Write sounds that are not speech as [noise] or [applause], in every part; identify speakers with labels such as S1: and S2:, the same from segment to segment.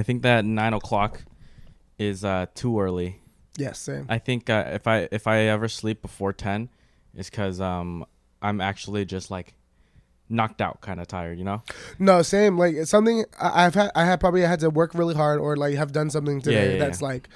S1: I think that nine o'clock is uh too early.
S2: Yes, same.
S1: I think uh, if I if I ever sleep before ten, it's because um I'm actually just like knocked out, kind of tired. You know?
S2: No, same. Like it's something I, I've had. I have probably had to work really hard or like have done something today
S1: yeah,
S2: that's
S1: yeah.
S2: like.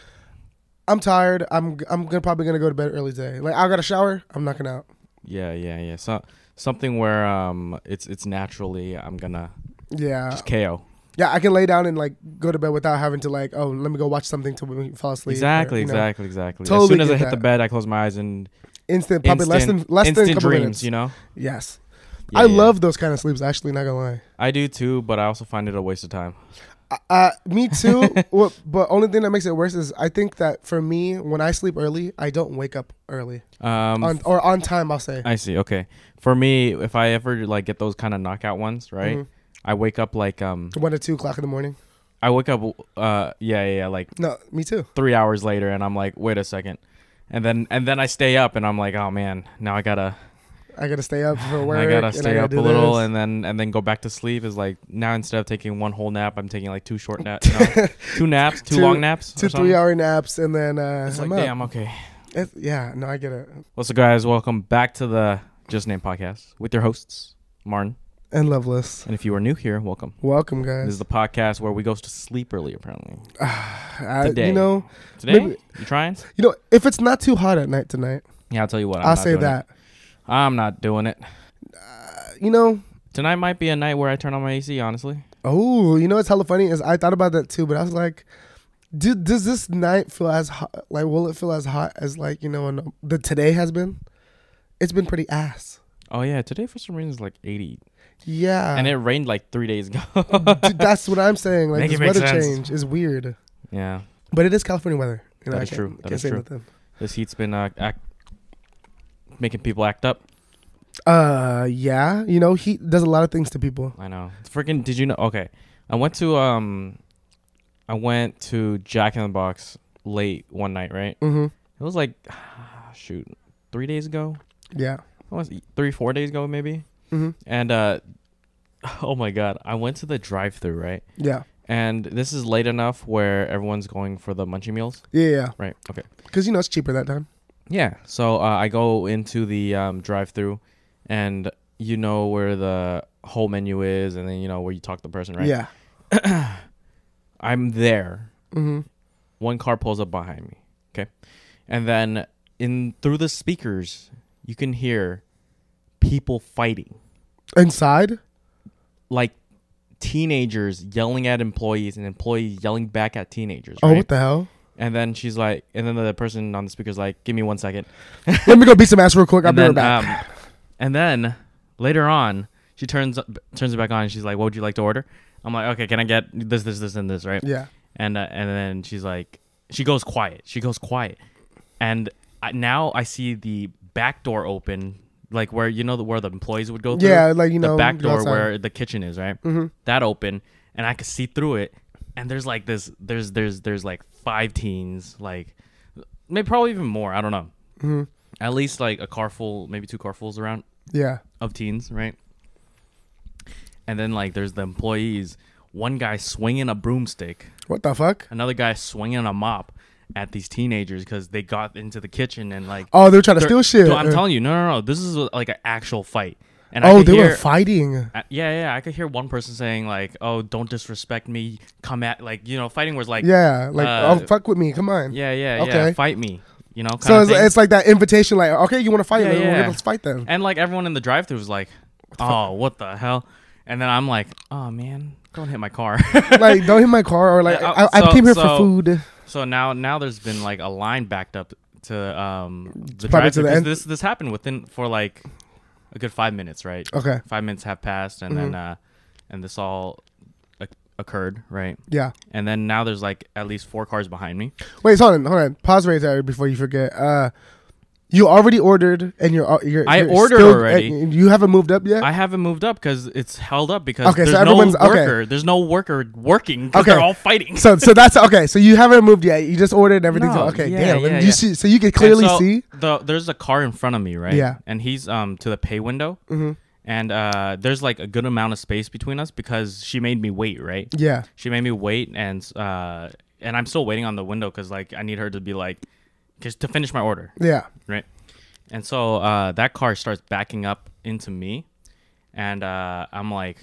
S2: I'm tired. I'm I'm gonna probably gonna go to bed early today. Like I got a shower. I'm knocking out.
S1: Yeah, yeah, yeah. So something where um it's it's naturally I'm gonna
S2: Yeah,
S1: just KO.
S2: Yeah. I can lay down and like go to bed without having to like oh let me go watch something till we fall asleep. or,
S1: Exactly,
S2: know,
S1: exactly, exactly. as soon as I hit the bed, I close my eyes and
S2: Instant, probably less than
S1: instant-
S2: less than a
S1: instant
S2: couple
S1: dreams.
S2: minutes.
S1: You know?
S2: Yes,
S1: Yeah,
S2: I
S1: yeah.
S2: love those kind of sleeps. Actually, not gonna lie.
S1: I do too, but I also find it a waste of time.
S2: Uh, me too. [laughs] well, but only thing that makes it worse is I think that for me, when I sleep early, I don't wake up early
S1: Um,
S2: on or on time. I'll say.
S1: I see. Okay, for me, if I ever like get those kind of knockout ones, right?
S2: Mhm.
S1: I wake up like um,
S2: One to two o'clock in the morning.
S1: I wake up uh, yeah, yeah, yeah, like
S2: No, me too.
S1: three hours later, and I'm like, wait a second, and then and then I stay up, and I'm like, oh man, now I gotta
S2: I gotta stay up for [laughs] work.
S1: I gotta
S2: and
S1: stay up a
S2: do
S1: little,
S2: this.
S1: and then and then go back to sleep. Is like now instead of taking one whole nap, I'm taking like two short [laughs] naps, no, two naps, two,
S2: Two-
S1: long naps,
S2: two
S1: something.
S2: three hour naps, and then uh,
S1: It's
S2: I'm
S1: like
S2: up.
S1: damn, okay.
S2: It's- yeah, no, I get it.
S1: What's up, guys? Welcome back to the Just Name Podcast with your hosts, Martin.
S2: And Loveless,
S1: And if you are new here, welcome.
S2: welcome guys.
S1: This is the podcast where we go to sleep early, apparently. [sighs]
S2: I,
S1: today.
S2: You know,
S1: Today,
S2: Maybe-
S1: you trying?
S2: you know, if it's not too hot at night tonight,
S1: Yeah, I'll tell you what. I'm
S2: I'll
S1: not
S2: say that.
S1: It. I'm not doing it.
S2: Uh, you know,
S1: Tonight might be a night where I turn on my AC. Honestly,
S2: oh, you know what's hella funny is I thought about that too, but I was like, do, does this night feel as hot? Like, will it feel as hot as like you know, the today has been? It's been pretty ass.
S1: oh yeah, today for some reason is like 80,
S2: Yeah,
S1: and it rained like three days ago.
S2: Dude, that's what I'm saying. Like
S1: Make
S2: this weather
S1: sense.
S2: change is weird,
S1: yeah,
S2: but it is California weather. You know,
S1: That
S2: I
S1: is
S2: can't-
S1: true. That
S2: can't
S1: is
S2: say
S1: true.
S2: nothing.
S1: this heat's been uh, act, making people act up.
S2: Uh, yeah, you know, heat does a lot of things to people.
S1: I know. Freaking, did you know? Okay, I went to um, I went to Jack in the Box late one night. Right,
S2: Mm-hmm.
S1: it was like, shoot, three days ago.
S2: Yeah.
S1: What was it, three, four days ago, maybe.
S2: Mm-hmm.
S1: And uh, [laughs] oh my god, I went to the drive-through, right?
S2: Yeah.
S1: And this is late enough where everyone's going for the munchie meals,
S2: Yeah. Yeah.
S1: right? Okay.
S2: Because you know it's cheaper that time.
S1: Yeah. So uh, I go into the um, drive-through, and you know where the whole menu is, and then you know where you talk to the person, right?
S2: Yeah. [clears throat]
S1: I'm there.
S2: Mm-hmm.
S1: One car pulls up behind me. Okay. And then in through the speakers, you can hear people fighting.
S2: Inside.
S1: Like teenagers yelling at employees and employees yelling back at teenagers.
S2: Oh, what the hell?
S1: and then she's like, and then the person on the speaker's like, "Give me one second. [laughs]
S2: Let me go beat some ass real quick. I'll
S1: and
S2: be right
S1: then,
S2: back.
S1: um, and then later on, she turns turns it back on. and She's like, "What would you like to order?" I'm like, "Okay, can I get this, this, this, and this?" Right?
S2: yeah.
S1: And uh, and then she's like, she goes quiet. She goes quiet, and I, now I see the back door open, like where you know the, where the employees would go through.
S2: Yeah, like you know
S1: the back door
S2: outside.
S1: where the kitchen is, right?
S2: Mhm.
S1: That open, and I could see through it. And there's like this, there's there's there's like five teens, like maybe probably even more. I don't know.
S2: Mhm.
S1: At least like a car full, maybe two car fulls around
S2: Yeah.
S1: of teens, right? And then like there's the employees. One guy swinging a broomstick,
S2: What the fuck?
S1: another guy swinging a mop at these teenagers because they got into the kitchen and like.
S2: Oh, they were trying to steal shit.
S1: I'm
S2: Uh,
S1: telling you, no, no, no. This is like an actual fight. And
S2: Oh, they
S1: hear,
S2: were fighting.
S1: uh, yeah, yeah. I could hear one person saying like, "Oh, don't disrespect me. Come at like you know, fighting was like,
S2: Yeah. Like,
S1: uh,
S2: oh, fuck with me. Come on.
S1: yeah, yeah, yeah,
S2: Okay.
S1: fight me." You know,
S2: so it's, it's like that invitation. Like, okay, you want to fight?
S1: Yeah, yeah.
S2: Let's fight then.
S1: and like everyone in the drive-through was like, "Oh, what the hell?" And then I'm like, "Oh man, don't hit my car."
S2: like, don't hit my [laughs] car or like,
S1: Yeah,
S2: I,
S1: uh,
S2: I
S1: so-
S2: came here
S1: so-
S2: for food.
S1: So now, now there's been like a line backed up to um the drive-through
S2: to the end.
S1: this this happened within for like a good five minutes, right?
S2: Okay.
S1: Five minutes have passed, and then uh, and this all occurred, right?
S2: Yeah.
S1: And then now there's like at least four cars behind me.
S2: Wait, hold on, hold on. Pause right there before you forget. Uh, you already ordered, and you're you're.
S1: I
S2: you're
S1: ordered
S2: still-
S1: already.
S2: You haven't moved up yet.
S1: I haven't moved up because it's held up because
S2: Okay, so
S1: there's no
S2: everyone's- okay.
S1: worker. There's no worker working [laughs] because
S2: Okay.
S1: they're all fighting.
S2: so so that's okay. So you haven't moved yet. You just ordered and everything's
S1: No,
S2: okay.
S1: yeah,
S2: damn.
S1: yeah,
S2: and
S1: yeah.
S2: see, so you can clearly
S1: so
S2: see.
S1: the there's a car in front of me, right?
S2: Yeah.
S1: And he's um to the pay window,
S2: Mhm.
S1: and uh, there's like a good amount of space between us because she made me wait, right?
S2: Yeah.
S1: She made me wait, and uh, and I'm still waiting on the window because like I need her to be like, just to finish my order,
S2: Yeah.
S1: right? And so uh, that car starts backing up into me, and uh, I'm like,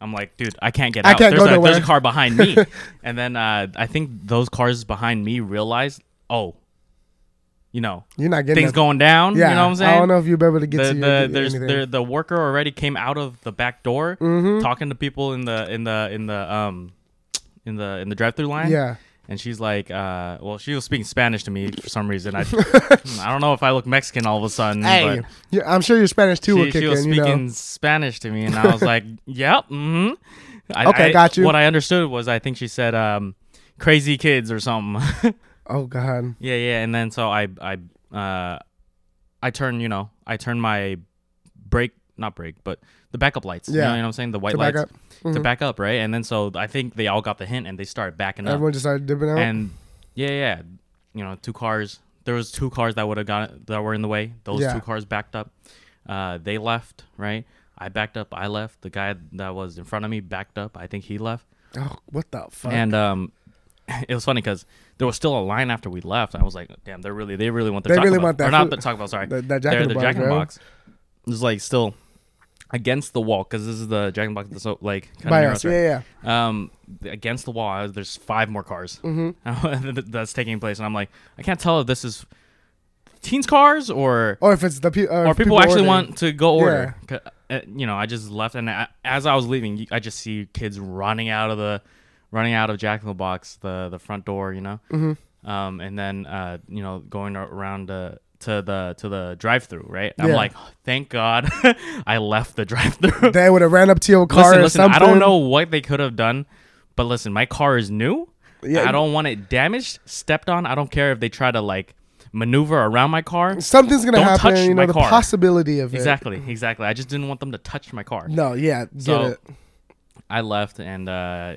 S1: I'm like, dude, I can't get
S2: I
S1: out.
S2: can't
S1: there's,
S2: go
S1: a, there's a car behind me, [laughs] and then uh, I think those cars behind me realize, oh, you know,
S2: You're not getting
S1: things going down.
S2: Yeah.
S1: you know what I'm saying?
S2: I don't know if you'll be able to get
S1: the
S2: to
S1: the there's the worker already came out of the back door
S2: Mhm.
S1: talking to people in the in the in the um in the in the drive-through line
S2: Yeah.
S1: And she's like uh well she was speaking spanish to me for some reason i [laughs] i don't know if i look mexican all of a sudden
S2: Hey, yeah, I'm sure your Spanish too will
S1: she,
S2: kick
S1: she was
S2: in. You
S1: speaking
S2: know.
S1: spanish to me and i was like [laughs] yep mm-hmm I,
S2: Okay,
S1: I-
S2: got you.
S1: what i understood was i think she said um crazy kids or something [laughs]
S2: Oh God.
S1: Yeah, yeah, and then so I I uh I turn, you know, I turn my brake not break, but the backup lights.
S2: Yeah.
S1: you know what I'm saying? The white
S2: To back
S1: lights
S2: up.
S1: to
S2: Mhm.
S1: back up, right? And then so I think they all got the hint and they started backing up.
S2: Everyone just started dipping out.
S1: And yeah, yeah. You know, two cars there was two cars that would have got that were in the way. Those
S2: Yeah.
S1: two cars backed up. Uh they left, right? I backed up, I left. The guy that was in front of me backed up. I think he left.
S2: oh, what the fuck?
S1: And um, [laughs] it was funny because there was still a line after we left. I was like, "Damn, they're really, they really want their
S2: They really
S1: Bell.
S2: want that
S1: or not [laughs] the Taco Bell. Sorry,
S2: That- that Jack
S1: they're
S2: in the
S1: the
S2: Box,
S1: Jack in the. Box. Was like still against the wall because this is the Jack in the Box. that's So like kind
S2: By
S1: of near
S2: us.
S1: us, right?
S2: Yeah, yeah.
S1: Um, against the wall, there's five more cars
S2: Mm-hmm. [laughs]
S1: that's taking place, and I'm like, I can't tell if this is teens cars or
S2: Or if it's the pe- or,
S1: or
S2: if
S1: people, actually
S2: ordering.
S1: want to go order. 'Cause, uh, you know, I just left, and I, as I was leaving, I just see kids running out of the, running out of Jack in the Box, the the front door. You know,
S2: Mhm.
S1: um, and then uh, you know, going around uh, to the to the drive-through. Right, I'm
S2: Yeah.
S1: like, thank God, [laughs] I left the drive-through.
S2: They would have ran up to your car
S1: listen,
S2: or
S1: listen,
S2: something.
S1: I don't know what they could have done, but listen, my car is new.
S2: Yeah.
S1: I don't want it damaged, stepped on. I don't care if they try to like maneuver around my car.
S2: Something's gonna
S1: Don't
S2: happen.
S1: touch
S2: You know
S1: my
S2: the
S1: car.
S2: possibility of it.
S1: Exactly, exactly. I just didn't want them to touch my car.
S2: No, yeah, get
S1: So,
S2: it.
S1: I left and uh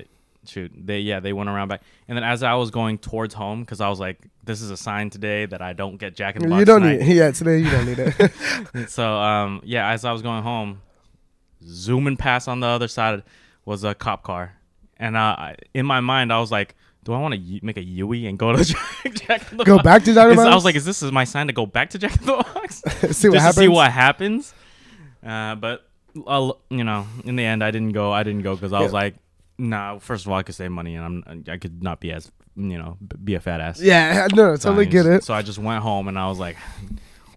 S1: shoot, they yeah, they went around back. And then as I was going towards home cuz I was like this is a sign today that I don't get Jack in the Box
S2: You don't
S1: tonight.
S2: need. Yeah, today you don't need it. [laughs] [laughs]
S1: so um yeah, as I was going home, zooming past on the other side was a cop car. And uh in my mind I was like do I want to make a Yui and go to Jack, [laughs] Jack in the
S2: Go
S1: Box?
S2: back to Jack in the
S1: Is- I was like, is this is my sign to go back to Jack in the Box?
S2: see what happens.
S1: see what happens. Uh, but I'll, you know, in the end, I didn't go. I didn't go because I was like, nah. First of all, I could save money, and I'm I could not be as you know be a fat ass.
S2: Yeah, [laughs] no,
S1: So
S2: totally
S1: I
S2: get it.
S1: So I just went home, and I was like,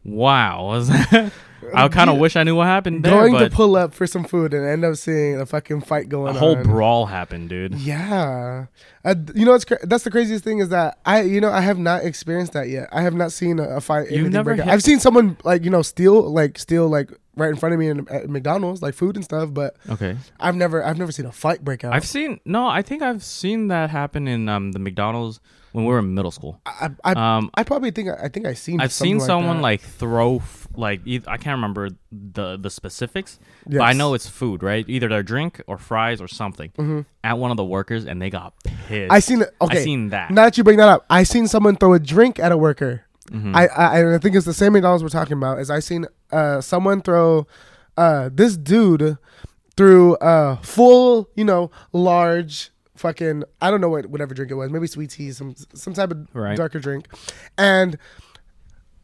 S1: wow. [laughs] Was that? I kind of wish I knew what happened there,
S2: Going to pull up for some food and end up seeing a fucking fight going on.
S1: a whole
S2: on.
S1: brawl happened, dude.
S2: Yeah, uh, you know what's cra- that's the craziest thing is that I you know I have not experienced that yet. I have not seen a, a fight.
S1: You've never
S2: break out.
S1: hit-
S2: I've seen someone like you know steal like steal like right in front of me in, at McDonald's like food and stuff, but
S1: Okay.
S2: I've never I've never seen a fight break out.
S1: I've seen no. I think I've seen that happen in um the McDonald's when we were in middle school.
S2: I I,
S1: Um,
S2: I probably think I think I seen
S1: I've seen someone
S2: that.
S1: like throw f- like I can't remember the the specifics, but I know it's food, right? Either their drink or fries or something
S2: Mhm.
S1: at one of the workers, and they got pissed.
S2: I seen. Okay,
S1: I seen that.
S2: now that you bring that up, I seen someone throw a drink at a worker.
S1: Mhm.
S2: I, I I think it's the same McDonald's we're talking about. Is I seen uh someone throw uh this dude through a full you know large fucking I don't know what whatever drink it was maybe sweet tea some some type of
S1: Right.
S2: darker drink, and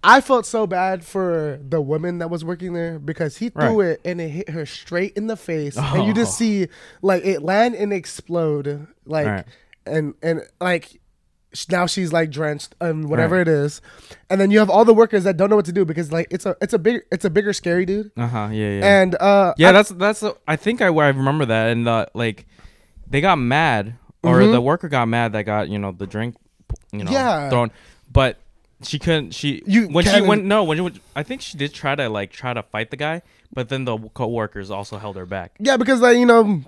S2: I felt so bad for the woman that was working there because he threw it and it hit her straight in the face and you just
S1: Oh.
S2: see like it land and explode like
S1: Right.
S2: and and like now she's like drenched and whatever
S1: Right.
S2: it is and then you have all the workers that don't know what to do because like it's a it's a big it's a bigger scary dude
S1: Uh huh. Yeah. Yeah.
S2: and uh
S1: yeah.
S2: I-
S1: that's that's. uh, I think I I remember that, and uh, like they got mad, or
S2: Mhm.
S1: the worker got mad that got you know the drink, you know,
S2: Yeah.
S1: thrown, but. She couldn't. She
S2: You
S1: when she went no when you, I think she did try to like try to fight the guy, but then the co-workers also held her back.
S2: yeah because like you know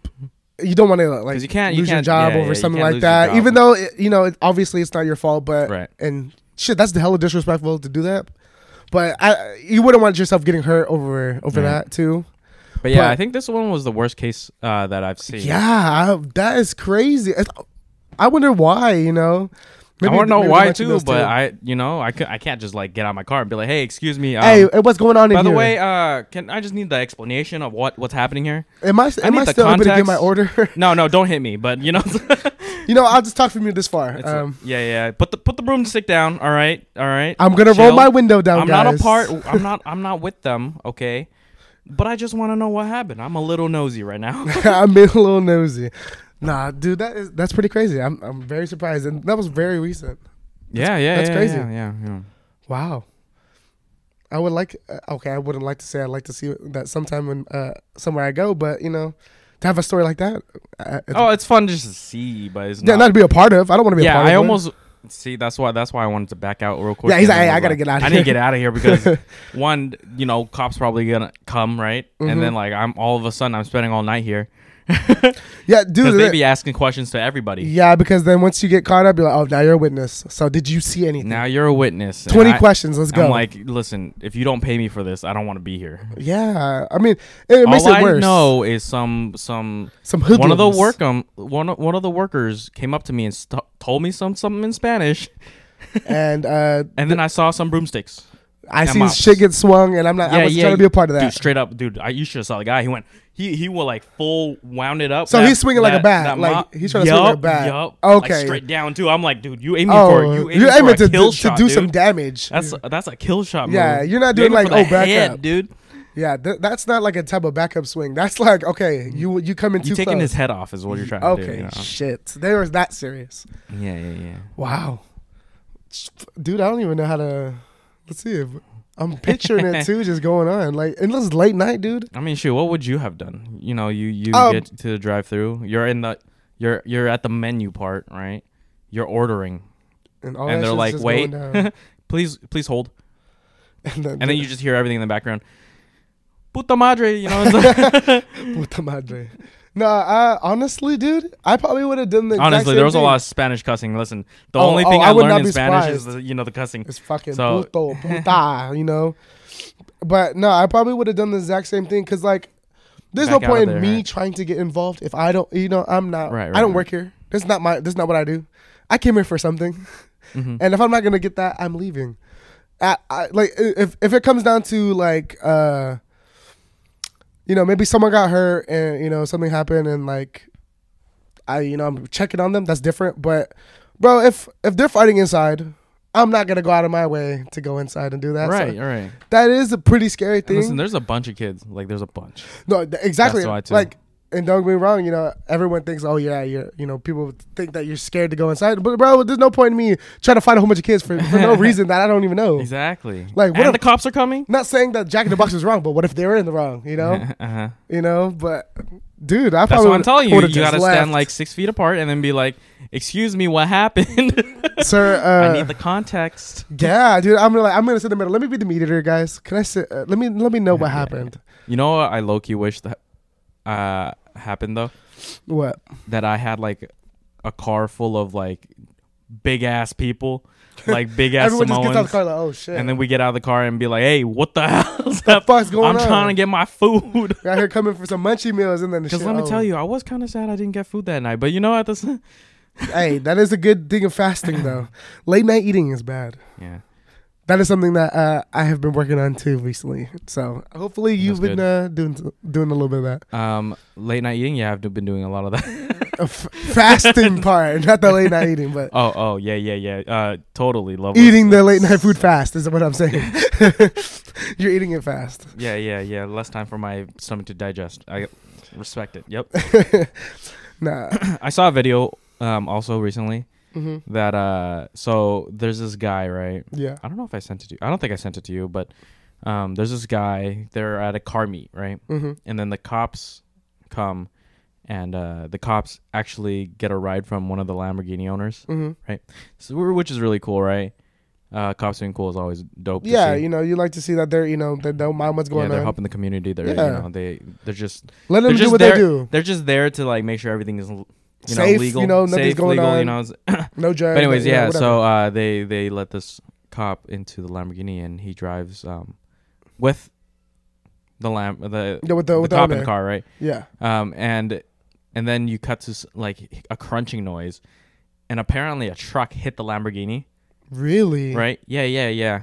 S2: you don't want to like
S1: you can't- you
S2: lose your
S1: can't-
S2: job
S1: yeah, yeah,
S2: over
S1: you
S2: something like that even though it, you know it, obviously it's not your fault but
S1: Right.
S2: and shit that's the hella disrespectful to do that but I you wouldn't want yourself getting hurt over over
S1: Right.
S2: that too
S1: But yeah,
S2: But-
S1: I think this one was the worst case uh, that I've seen.
S2: Yeah, I, that is crazy. It's- I wonder why. You know,
S1: I want to know why too, but I, you know, I, could, I can't just like get out of my car and be like, "Hey, excuse me." Um,
S2: hey, what's going on in
S1: by the
S2: here?
S1: way, uh, can I just need the explanation of what what's happening here?
S2: am I am
S1: need
S2: I still able to get my order? [laughs]
S1: No, no, don't hit me. But you know, [laughs]
S2: you know, I'll just talk from you this far. Um,
S1: yeah, yeah. Put the put the broomstick down. All right, all right.
S2: I'm gonna roll my window down.
S1: I'm not a part. I'm not. [laughs] I'm not with them. Okay, but I just want to know what happened. I'm a little nosy right now. [laughs]
S2: I'm being a little nosy. Nah, dude, that is that's pretty crazy. I'm I'm very surprised, and that was very recent.
S1: yeah, yeah,
S2: that's
S1: yeah,
S2: crazy.
S1: Yeah, yeah, yeah.
S2: Wow. I would like. Uh, okay, I wouldn't like to say I'd like to see that sometime when uh somewhere I go, but you know, to have a story like that. Uh, it's,
S1: Oh, it's fun just to see, but it's
S2: yeah,
S1: not.
S2: not to be a part of. I don't want to be a part of. yeah,
S1: I it. See. That's why. That's why I wanted to back out real quick.
S2: Yeah, he's like, "Hey, I gotta get out.
S1: I
S2: here."
S1: I need to get out of here because [laughs] one, you know, cops probably gonna come, right?
S2: Mhm.
S1: And then like I'm all of a sudden I'm spending all night here [laughs]
S2: Yeah, dude.
S1: they be asking questions to everybody.
S2: yeah, because then once you get caught up, you're like, oh, now you're a witness. So did you see anything?
S1: Now you're a witness.
S2: Twenty
S1: I-
S2: questions. Let's go.
S1: I'm like, listen, if you don't pay me for this, I don't want to be here.
S2: yeah, I mean, it, it makes
S1: all
S2: it
S1: I
S2: worse.
S1: know is some some
S2: some hoodlums.
S1: one of the work um one of, one of the workers came up to me and st- told me some something in Spanish, [laughs]
S2: and uh,
S1: and then I saw some broomsticks.
S2: I seen
S1: mops.
S2: shit get swung, and I'm not. I was trying to be a part of that.
S1: Dude, straight up, dude. I, you should have saw the guy. He went. He he will like full wound it up.
S2: So
S1: that-
S2: he's swinging like a bat,
S1: that
S2: like,
S1: mop.
S2: he's trying to swing like a bat.
S1: yup.
S2: Okay.
S1: Like straight down too. I'm like, dude, you aiming
S2: oh,
S1: for you aiming
S2: you're
S1: for
S2: aiming
S1: a
S2: to, to,
S1: shot,
S2: do
S1: dude.
S2: some damage.
S1: That's that's a kill shot.
S2: Yeah, you're not doing
S1: aiming
S2: like, oh, back
S1: head,
S2: up.
S1: dude.
S2: yeah, th- that's not like a type of backup swing. That's like okay, you you come in too
S1: You taking
S2: close.
S1: his head off is what you're trying to
S2: okay,
S1: do. You know?
S2: shit, they were that serious.
S1: Yeah, yeah, yeah.
S2: Wow, dude, I don't even know how to. Let's see if I'm picturing it too, just going on like this is late night, dude.
S1: I mean, shoot, what would you have done? You know, you you
S2: Um,
S1: get to the drive-through. You're in the you're you're at the menu part, right? You're ordering,
S2: And, all
S1: and they're like, "Wait, [laughs] please, please hold." [laughs]
S2: and then,
S1: And then you just hear everything in the background. Puta madre, you know. [laughs]
S2: Puta madre. No, I honestly, dude, I probably would have done the. exact
S1: honestly, there was a lot of Spanish cussing. Listen, the
S2: Oh,
S1: only
S2: oh,
S1: thing
S2: I
S1: I,
S2: would
S1: learned in Spanish is the, you know the cussing.
S2: It's fucking
S1: So-
S2: puto, [laughs] puta, you know. But no, I probably would have done the exact same thing because, like, there's no
S1: Back out
S2: point
S1: of
S2: in me
S1: right.
S2: trying to get involved if I don't, you know, I'm not.
S1: Right, right,
S2: I
S1: don't
S2: work here. This is not my. This is not what I do. I came here for something,
S1: Mhm.
S2: and if I'm not gonna get that, I'm leaving. I, I, like if if it comes down to like, uh, you know, maybe someone got hurt and you know something happened and like, I you know I'm checking on them. That's different. But bro, if if they're fighting inside. I'm not gonna go out of my way to go inside and do that.
S1: Right, so right,
S2: that is a pretty scary
S1: And
S2: thing.
S1: listen, there's a bunch of kids. Like, there's a bunch.
S2: no, th- exactly.
S1: That's why, too.
S2: Like, and don't get me wrong. You know, everyone thinks, oh yeah, you're. You know, people think that you're scared to go inside. But bro, there's no point in me trying to find a whole bunch of kids for, for no [laughs] reason that I don't even know.
S1: Exactly.
S2: Like, what
S1: and
S2: if-
S1: the cops are coming.
S2: Not saying that Jack in the Box is wrong, but what if they were in the wrong? You know, [laughs]
S1: uh-huh.
S2: you know. But dude, I
S1: That's
S2: probably
S1: what I'm telling you. You gotta
S2: left.
S1: stand like six feet apart and then be like, "Excuse me, what happened? [laughs]
S2: sir. Uh,
S1: I need the context."
S2: yeah, dude. I'm gonna like, I'm gonna sit in the middle. Let me be the mediator, guys. Can I sit? Uh, let me let me know what happened.
S1: You know what I low key wish that uh happened though?
S2: What?
S1: That I had like a car full of like big ass people, like big ass [laughs]
S2: Everyone just gets out of the car like, oh shit.
S1: And then we get out of the car and be like, "Hey, what the [laughs] hell's
S2: the fuck's going
S1: I'm
S2: on?
S1: trying to get my food." [laughs]
S2: out here coming for some munchie meals and then the
S1: Because let me
S2: oh.
S1: tell you, I was kind of sad I didn't get food that night. But you know what? This,
S2: hey, that is a good thing of fasting though. Late night eating is bad.
S1: yeah.
S2: That is something that uh, I have been working on too recently. So hopefully you've
S1: That's
S2: been uh, doing doing a little bit of that
S1: Um, late night eating. Yeah, I've been doing a lot of that. [laughs]
S2: F- fasting part, not the late night eating, but
S1: oh, oh, yeah, yeah, yeah. Uh, totally love
S2: eating the late night food fast is what I'm [laughs] saying. [laughs] You're eating it fast.
S1: Yeah, yeah, yeah. Less time for my stomach to digest. I respect it. Yep.
S2: Nah. [coughs]
S1: I saw a video um also recently
S2: hmm
S1: that uh so there's this guy right.
S2: Yeah.
S1: I don't know if I sent it to you. I don't think I sent it to you, but um there's this guy. They're at a car meet right,
S2: hmm
S1: and then the cops come, and uh the cops actually get a ride from one of the Lamborghini owners,
S2: hmm
S1: so, which is really cool, right? Uh, cops being cool is always dope.
S2: Yeah, you know, you like to see that they're, you know, they don't mind what's
S1: yeah,
S2: going
S1: they're
S2: on.
S1: helping the community. They're
S2: Yeah.
S1: you know they they're just
S2: Let them
S1: they're
S2: do what
S1: there-
S2: they do.
S1: they're just there to like make sure everything is you know legal,
S2: you know, nothing's
S1: safe,
S2: going
S1: legal.
S2: on.
S1: You know. [clears throat] [clears throat]
S2: No judge.
S1: But anyways,
S2: know,
S1: yeah.
S2: whatever.
S1: So uh, they they let this cop into the Lamborghini and he drives um with the lamp, the
S2: yeah, with the,
S1: the
S2: with
S1: cop in
S2: the
S1: the car, right?
S2: Yeah.
S1: Um and and then you cut to s- like a crunching noise, and apparently a truck hit the Lamborghini.
S2: Really?
S1: Right? Yeah, yeah, yeah.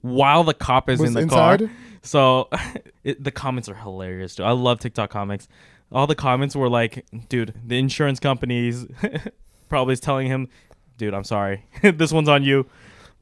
S1: While the cop is
S2: Was
S1: in the
S2: inside?
S1: car. So [laughs] it, the comments are hilarious. Dude. I love TikTok comics. All the comments were like, "Dude, the insurance companies [laughs] probably is telling him, dude, I'm sorry, [laughs] this one's on you.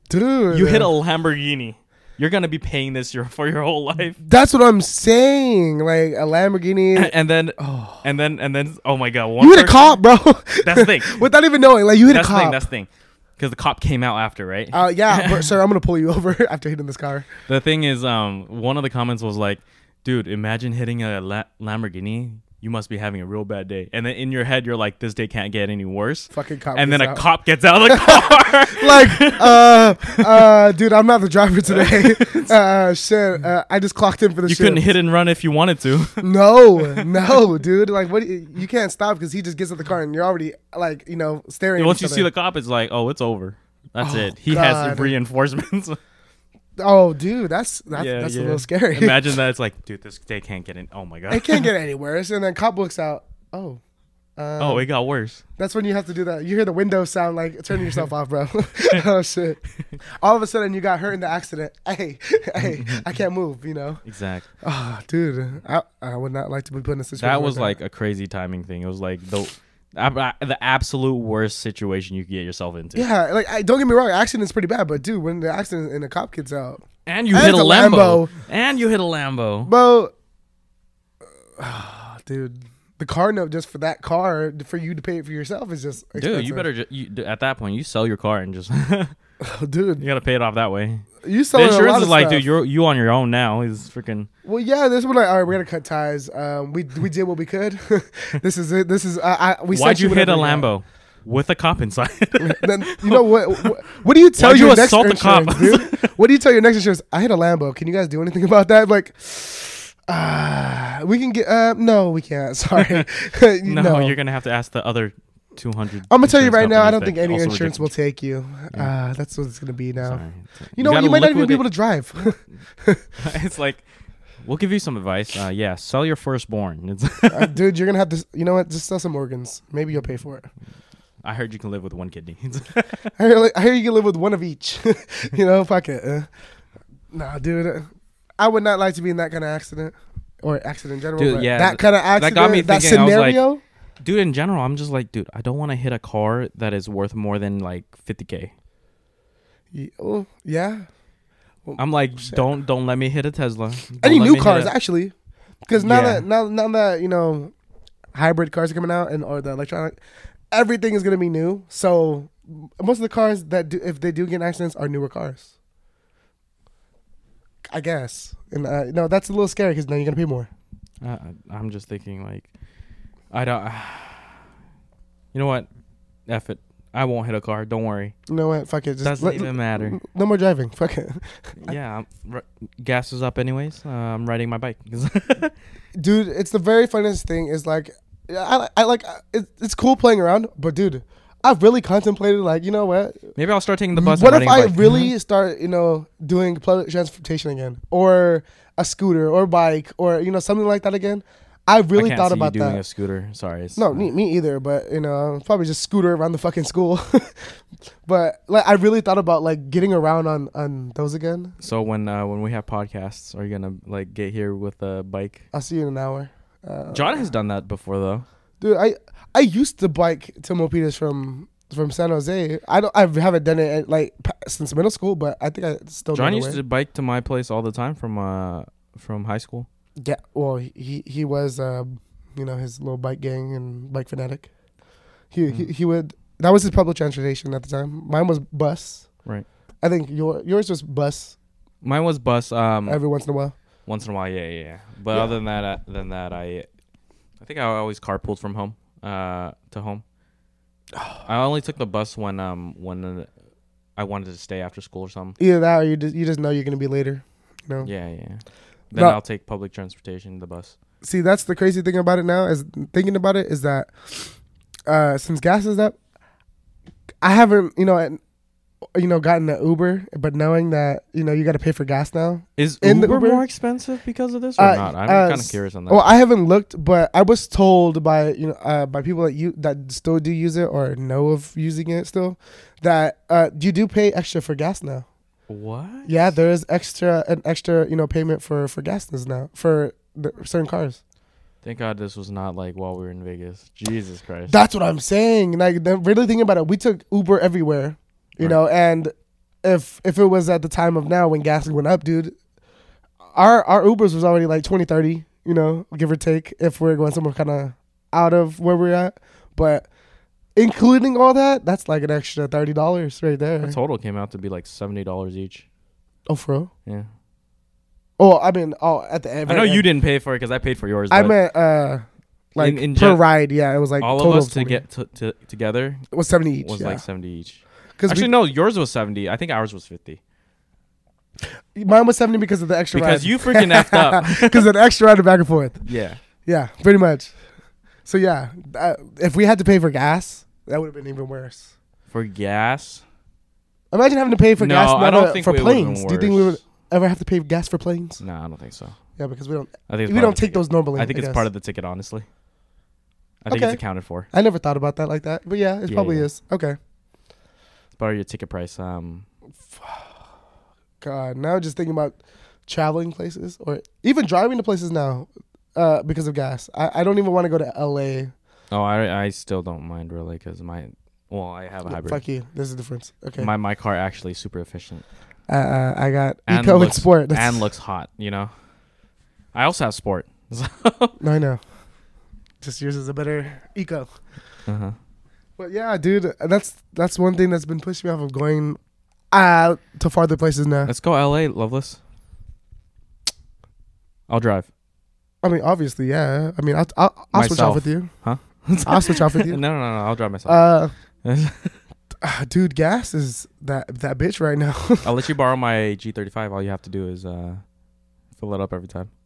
S2: Dude.
S1: You hit a Lamborghini. You're gonna be paying this your for your whole life."
S2: That's what I'm saying. Like a Lamborghini.
S1: And then,
S2: oh. [sighs]
S1: and then, and then, oh my god, one
S2: You hit a cop, bro.
S1: That's the [laughs] thing.
S2: Without even knowing, like you hit
S1: That's
S2: a
S1: the thing.
S2: cop.
S1: That's the thing. Because the cop came out after, right?
S2: uh, yeah, but, sir, I'm gonna pull you over after hitting this car.
S1: The thing is, um, one of the comments was like, "Dude, imagine hitting a La- Lamborghini. You must be having a real bad day." And then in your head, you're like, "This day can't get any worse."
S2: Fucking cop.
S1: and then a
S2: out.
S1: cop gets out of the [laughs] car. [laughs]
S2: like, uh, uh, dude, I'm not the driver today. [laughs] uh, shit, uh, I just clocked in for the
S1: you
S2: shift.
S1: couldn't hit and run if you wanted to.
S2: No, no, dude. Like, what? You can't stop because he just gets at the car and you're already like, you know, staring. at
S1: Once you see the cop, it's like, "Oh, it's over. That's
S2: Oh,
S1: it. He
S2: God.
S1: has reinforcements."
S2: Oh, dude, that's that's,
S1: Yeah,
S2: that's a little scary. [laughs]
S1: Imagine that. It's like, dude, this day can't get in. Oh my god.
S2: it can't get any worse. And then cop looks out. Oh. Uh,
S1: oh, it got worse.
S2: That's when you have to do that. You hear the window sound like turning yourself [laughs] off, bro. [laughs] oh shit! All of a sudden, you got hurt in the accident. Hey, hey, I can't move. You know.
S1: Exactly.
S2: Oh, dude, I, I would not like to be put in a situation.
S1: That was
S2: like
S1: like a crazy timing thing. It was like the ab- the absolute worst situation you could get yourself into.
S2: Yeah, like I, don't get me wrong, accident's pretty bad, but dude, when the accident and the cop gets out,
S1: And you
S2: And
S1: hit a Lambo.
S2: Lambo.
S1: And you hit a Lambo.
S2: bro, [sighs] ah, dude, the car note just for that car for you to pay it for yourself is just
S1: Dude, you better you, at that point you sell your car and just
S2: Oh, [laughs] [laughs] dude, you
S1: gotta pay it off that way.
S2: You
S1: The
S2: selling a lot
S1: insurance is like,
S2: stuff.
S1: dude, you're you on your own now. He's freaking.
S2: Well, yeah, this one like, all right, we're gonna cut ties. Um, we we did what we could. [laughs] this is it. This is uh, I. We
S1: Why'd you hit a
S2: whatever we got.
S1: Lambo with a cop inside? [laughs]
S2: Then you [laughs] know what? What, what do you tell
S1: Why'd
S2: your
S1: you
S2: next
S1: assault the cop?
S2: insurance, dude? What do you tell your next insurance? I hit a Lambo. Can you guys do anything about that? Like, ah, [sighs] we can get. Uh, no, we can't. Sorry.
S1: no,
S2: no,
S1: you're gonna have to ask the other two hundred.
S2: I'm gonna tell you right now. I don't think any insurance will take you.
S1: Yeah.
S2: Uh, that's what it's gonna be now.
S1: Sorry.
S2: You know, what? you might not even be able to drive. [laughs]
S1: it's [laughs] like, we'll give you some advice. Uh, yeah, sell your firstborn.
S2: Uh, [laughs] dude, you're gonna have to. You know what? Just sell some organs. Maybe you'll pay for it.
S1: I heard you can live with one kidney.
S2: I hear, like, I hear you can live with one of each. you know, fuck it. Uh, nah, dude. uh, I would not like to be in that kind of accident or accident in general.
S1: Dude, yeah,
S2: that kind of accident.
S1: That got me
S2: that
S1: thinking, I was like-
S2: scenario.
S1: Dude, in general, I'm just like, dude, I don't want to hit a car that is worth more than like 50k.
S2: Ye- oh, yeah.
S1: I'm like,
S2: Shit.
S1: don't don't let me hit a Tesla. Don't
S2: Any new cars actually, because now
S1: Yeah.
S2: that now now that you know, hybrid cars are coming out and or the electronic, everything is gonna be new. So most of the cars that do, if they do get accidents, are newer cars. I guess, and uh, no, that's a little scary because now you're gonna pay more.
S1: Uh, I'm just thinking like, I don't. [sighs] you know what? F it. I won't hit a car. Don't worry.
S2: You know what? Fuck it. Just
S1: Doesn't
S2: let-
S1: even matter. [laughs]
S2: No more driving. Fuck it.
S1: yeah, I'm, r- gas is up anyways. Uh, I'm riding my bike. [laughs]
S2: dude it's the very funniest thing is like i, I like it, it's cool playing around but dude i've really contemplated like you know what
S1: Maybe I'll start taking the bus.
S2: what if
S1: I
S2: i
S1: a bike.
S2: really [laughs] start you know doing public transportation again or a scooter or bike or you know something like that again i really
S1: I
S2: thought about
S1: doing
S2: that
S1: a scooter. Sorry.
S2: No me, me either but you know probably just scooter around the fucking school [laughs] but like i really thought about like getting around on on those again
S1: So when uh, when we have podcasts, are you gonna like get here with a bike?
S2: i'll see you in an hour uh,
S1: John has done that before though.
S2: Dude, I I used to bike to Milpitas from from San Jose. I don't I haven't done it like pa- since middle school, but I think I still
S1: John used to bike to my place all the time from uh from high school.
S2: Yeah, well, he he was um, you know his little bike gang and bike fanatic. He he
S1: Mm.
S2: he would that was his public transportation at the time. Mine was bus.
S1: Right.
S2: I think your yours was bus
S1: Mine was bus. Um,
S2: every once in a while.
S1: once in a while, yeah, yeah. yeah. But
S2: Yeah.
S1: other than that, uh, than that, I, I think I always carpooled from home, uh, to home. [sighs] I only took the bus when um when uh, I wanted to stay after school or something.
S2: Either that or you just you just know you're gonna be later. You know.
S1: Yeah, yeah. Then
S2: No.
S1: I'll take public transportation, the bus.
S2: see that's the crazy thing about it now is thinking about it is that uh since gas is up i haven't you know and you know, gotten an Uber, but knowing that you know you got to pay for gas now.
S1: Is
S2: In
S1: Uber,
S2: Uber?
S1: more expensive because of this or
S2: Uh,
S1: not? I'm
S2: uh,
S1: kind of curious on that.
S2: Well, I haven't looked, but I was told by you know uh, by people that you that still do use it or know of using it still that uh, you do pay extra for gas now.
S1: What?
S2: Yeah, there is extra an extra you know payment for for gas now for the, certain cars.
S1: Thank God this was not like while we were in Vegas. Jesus Christ.
S2: That's what I'm saying. Like, then really thinking about it, we took Uber everywhere, you
S1: Right.
S2: know, and if if it was at the time of now when gas went up, dude, our our Ubers was already like 20, 30, you know, give or take, if we're going somewhere kind of out of where we're at. But including all that, that's like an extra thirty dollars right there.
S1: the total came out to be like seventy dollars each.
S2: Oh, for real?
S1: Yeah.
S2: Oh, I mean, oh, at the end.
S1: I know you didn't pay for it because I paid for yours.
S2: I meant uh, like
S1: In- in
S2: per ride. Yeah, it was like
S1: all
S2: total
S1: of us to get to, to, together
S2: it was seventy each.
S1: was
S2: yeah.
S1: like seventy each.
S2: because
S1: Actually, no, yours was seventy. I think ours was fifty
S2: mine was seventy because of the extra
S1: because
S2: ride.
S1: you freaking effed up. [laughs]
S2: because of the extra ride back and forth.
S1: Yeah.
S2: Yeah, pretty much. So yeah, uh, if we had to pay for gas, that would have been even worse.
S1: For gas.
S2: Imagine having to pay for
S1: no,
S2: gas
S1: I don't
S2: to-
S1: think
S2: for planes. Do you think we would ever have to pay gas for planes?
S1: No, I don't think so.
S2: Yeah, because we don't.
S1: I think
S2: we don't take
S1: ticket.
S2: those normally.
S1: I think it's part of the ticket, honestly. I think
S2: Okay.
S1: it's accounted for.
S2: I never thought about that like that, but yeah, it
S1: Yeah,
S2: probably
S1: yeah.
S2: is. Okay.
S1: It's part of your ticket price. Um, [sighs]
S2: God, now just thinking about traveling places or even driving to places now, uh, because of gas. I, I don't even want to go to L.A.
S1: oh, I I still don't mind really because my well, I have a hybrid.
S2: Fuck you. There's a difference. Okay.
S1: My my car actually is super efficient
S2: uh, uh, I got
S1: And
S2: eco and sport. That's,
S1: and looks hot. You know. I also have sport. [laughs]
S2: no, I know. Just yours is a better eco.
S1: uh-huh.
S2: But yeah, dude, that's that's one thing that's been pushing me off of going out to farther places now.
S1: Let's go L.A. Loveless. I'll drive.
S2: I mean, obviously, yeah. I mean, I'll I'll, I'll switch off with you.
S1: Huh?
S2: I'll switch off with you.
S1: no, no, no. I'll drive myself.
S2: Uh, [laughs] ah, dude, gas is that that bitch right now.
S1: I'll [laughs] let you borrow my G35. All you have to do is uh, fill it up every time. [laughs]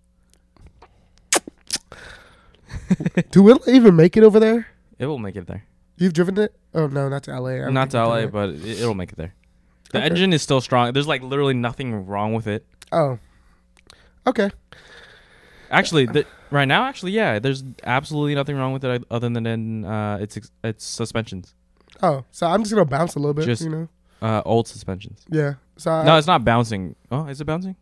S2: Do we even make it over there?
S1: It will make it there.
S2: You've driven it? Oh no, not to LA. Don't
S1: to LA,
S2: it.
S1: but it, it'll make it there. The
S2: Okay.
S1: engine is still strong. There's like literally nothing wrong with it.
S2: oh, okay.
S1: Actually, the, right now, actually, yeah, there's absolutely nothing wrong with it other than uh, its its suspensions,
S2: Oh, so I'm just gonna bounce a little bit,
S1: Just-
S2: you know?
S1: uh, old suspensions.
S2: Yeah. So I,
S1: no, it's not bouncing. Oh, is it bouncing?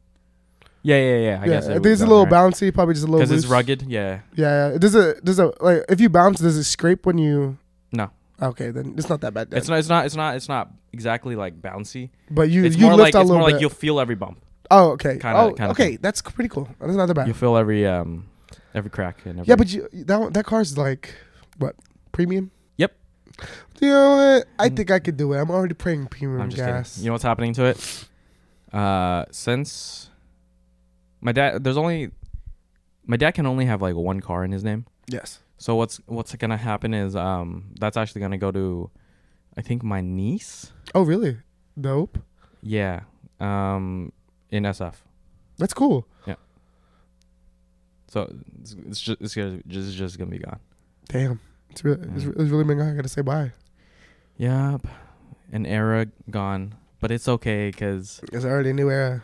S1: Yeah, yeah, yeah. I
S2: yeah,
S1: guess
S2: I think it's a little bouncy, probably just a little
S1: because it's rugged. Yeah,
S2: Yeah, yeah. Does it does it like if you bounce, does it scrape when you?
S1: No.
S2: Okay, then it's not that bad. Then.
S1: it's not. It's not. It's not. It's not exactly like bouncy.
S2: But you
S1: it's
S2: you
S1: more
S2: lift
S1: like
S2: a
S1: it's
S2: little
S1: more like you'll feel every bump.
S2: Oh, okay.
S1: kinda-
S2: oh,
S1: kinda
S2: okay.
S1: thing.
S2: That's pretty cool. That's not that bad.
S1: You'll feel every um every crack and every.
S2: yeah, but you that one- that car's like what premium?
S1: Yep.
S2: You know what? I
S1: Mm.
S2: think I could do it. I'm already paying premium
S1: I'm just
S2: gas.
S1: kidding. You know what's happening to it? Uh, since my dad, there's only my dad can only have like one car in his name.
S2: yes.
S1: So what's what's gonna happen is um that's actually gonna go to, I think my niece.
S2: Oh, really? Dope.
S1: Yeah. Um, in SF.
S2: That's cool. Yeah.
S1: So it's, it's just it's gonna just it's just gonna be gone.
S2: Damn. It's really it's,
S1: Mm.
S2: it's really been. Gone. I gotta say bye.
S1: Yep. An era gone, but it's okay because
S2: It's already a new era.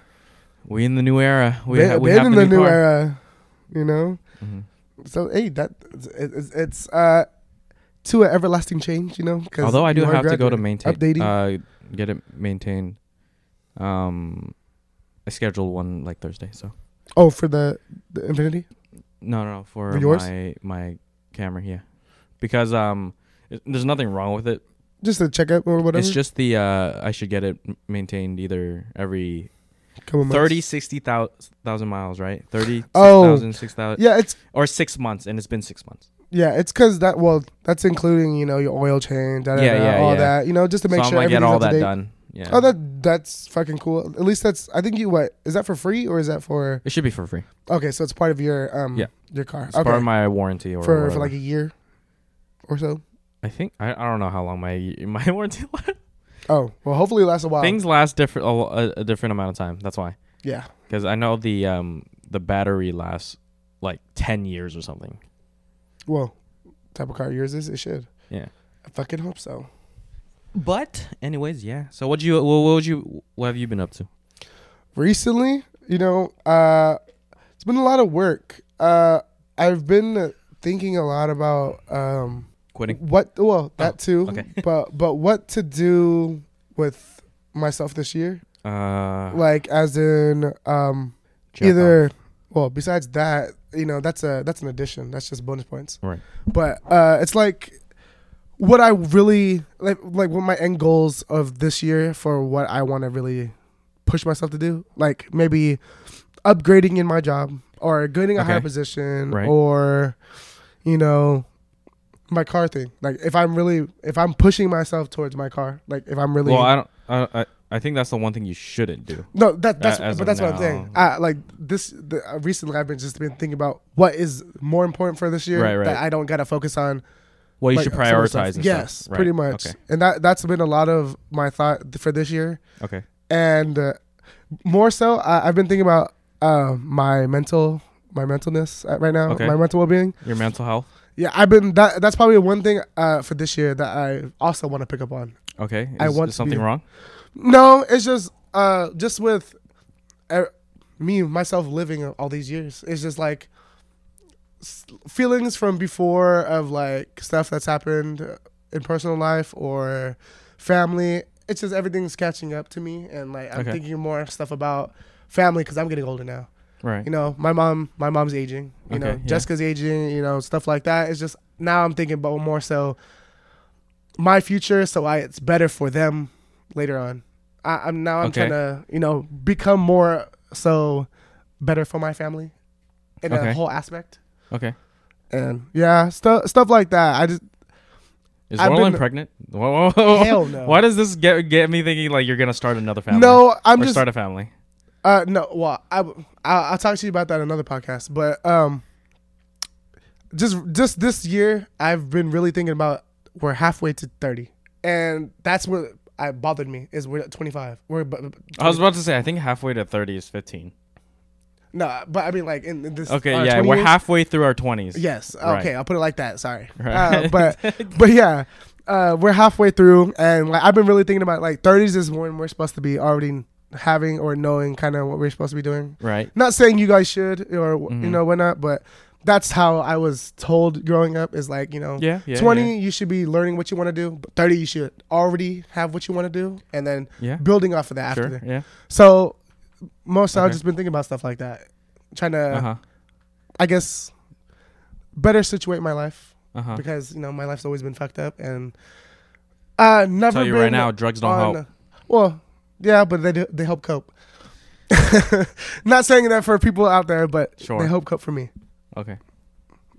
S1: we in the new era. We,
S2: been
S1: ha- we
S2: been in
S1: the,
S2: the new era. You know.
S1: Mhm.
S2: So hey, that it's, it's, it's uh to an everlasting change, you know. 'cause
S1: Although I do have to go to maintain,
S2: updating.
S1: uh, get it maintained. Um, I scheduled one like Thursday, so
S2: oh, for the the Infiniti.
S1: no, no, no for
S2: For yours?
S1: my my Camry, yeah, because um, it, there's nothing wrong with it.
S2: Just a checkup or whatever.
S1: It's just the uh, I should get it maintained either every
S2: Couple months.
S1: 30, 60,000 miles, right? 30,
S2: Oh.
S1: 6,000, 6,000,
S2: Yeah, it's
S1: or six months, and it's been six months.
S2: yeah, it's because that well, that's including you know your oil change, da, da,
S1: Yeah,
S2: da,
S1: yeah,
S2: all
S1: yeah.
S2: that, you know, just to make
S1: so I'm
S2: sure
S1: get all that
S2: date.
S1: done. Yeah.
S2: Oh, that that's fucking cool. At least that's. I think you what is that for free or is that for?
S1: it should be for free.
S2: Okay, so it's part of your um
S1: Yeah.
S2: your car.
S1: It's
S2: okay,
S1: part of my warranty or
S2: for
S1: whatever.
S2: for like a year or so.
S1: I think I, I don't know how long my [laughs] my warranty [laughs] lasts.
S2: Oh well, hopefully it lasts a while.
S1: Things last different a, a, a different amount of time. That's why.
S2: yeah.
S1: Because I know the um the battery lasts like ten years or something.
S2: Well, type of car yours is, it should.
S1: Yeah.
S2: I fucking hope so.
S1: But anyways, yeah. So what you what, what would you what have you been up to?
S2: Recently, you know, uh, it's been a lot of work. Uh, I've been thinking a lot about um,
S1: Quitting.
S2: what. Well, that
S1: Oh,
S2: too.
S1: okay. [laughs]
S2: but but what to do with myself this year?
S1: Uh,
S2: Like, as in, um, either. Well, besides that, you know, that's a that's an addition. That's just bonus points.
S1: right.
S2: but uh, it's like what I really like, like what my end goals of this year for what I want to really push myself to do, like maybe upgrading in my job or getting a higher position
S1: Right.
S2: or you know my car thing. Like if I'm really if I'm pushing myself towards my car, like if I'm really
S1: Well, I don't. I, I I think that's the one thing you shouldn't do.
S2: no, that that's
S1: as
S2: but that's what I'm saying. I, like this, the, uh, recently I've been just been thinking about what is more important for this year
S1: Right, right.
S2: that I don't gotta focus on
S1: Well, you
S2: like,
S1: should
S2: some of the
S1: prioritize.
S2: stuff.
S1: and stuff.
S2: Yes,
S1: Right.
S2: pretty much.
S1: Okay.
S2: And that that's been a lot of my thought for this year,
S1: Okay.
S2: and uh, more so, I, I've been thinking about uh, my mental my mentalness uh, right now,
S1: Okay.
S2: my mental well being.
S1: Your mental health.
S2: Yeah, I've been that. That's probably one thing uh, for this year that I also want to pick up on.
S1: Okay. Is,
S2: I want
S1: something
S2: be-
S1: wrong.
S2: No, it's just uh, just with uh, me myself living all these years. It's just like feelings from before of like stuff that's happened in personal life or family. It's just everything's catching up to me, and like I'm
S1: Okay.
S2: thinking more stuff about family because I'm getting older now.
S1: Right.
S2: You know, my mom, my mom's aging. You know,
S1: yeah.
S2: Jessica's aging. You know, stuff like that. It's just now I'm thinking about more so my future, so I it's better for them later on. I, I'm now I'm
S1: Okay.
S2: trying to you know become more so better for my family in
S1: Okay.
S2: a whole aspect.
S1: Okay.
S2: And yeah, stuff stuff like that. I just
S1: Is
S2: I've
S1: Lauren pregnant? Whoa, whoa, whoa.
S2: hell no.
S1: Why does this get get me thinking like you're gonna start another family?
S2: no, I'm
S1: or
S2: just
S1: start a family.
S2: Uh, no. Well, I I'll, I'll talk to you about that in another podcast. But um, just just this year, I've been really thinking about we're halfway to thirty, and that's what I bothered me is we're at twenty five. We're bu-
S1: I was about to say I think halfway to thirty is fifteen.
S2: No, but I mean like in, in this.
S1: Okay,
S2: uh,
S1: yeah,
S2: 20
S1: we're
S2: years-
S1: halfway through our twenties.
S2: Yes.
S1: Right.
S2: Okay, I'll put it like that. Sorry. [laughs]
S1: Right.
S2: Uh, but [laughs] but yeah, uh, we're halfway through, and like I've been really thinking about like thirties is when we're supposed to be already having or knowing kind of what we're supposed to be doing.
S1: right.
S2: not saying you guys should or
S1: Mhm.
S2: you know whatnot, but that's how I was told growing up. Is like you know,
S1: Yeah. Yeah.
S2: twenty you should be learning what you want to do, but thirty you should already have what you want to do, and then
S1: Yeah.
S2: building off of that
S1: yeah.
S2: after.
S1: Sure. Yeah.
S2: So most I've just been thinking about stuff like that, trying to
S1: Uh huh.
S2: I guess better situate my life
S1: Uh huh.
S2: because you know my life's always been fucked up and uh never
S1: Tell you right now, drugs don't
S2: on-
S1: help.
S2: Well, yeah, but they do, they help cope. [laughs] Not saying that for people out there, but
S1: Sure.
S2: they help cope for me.
S1: Okay.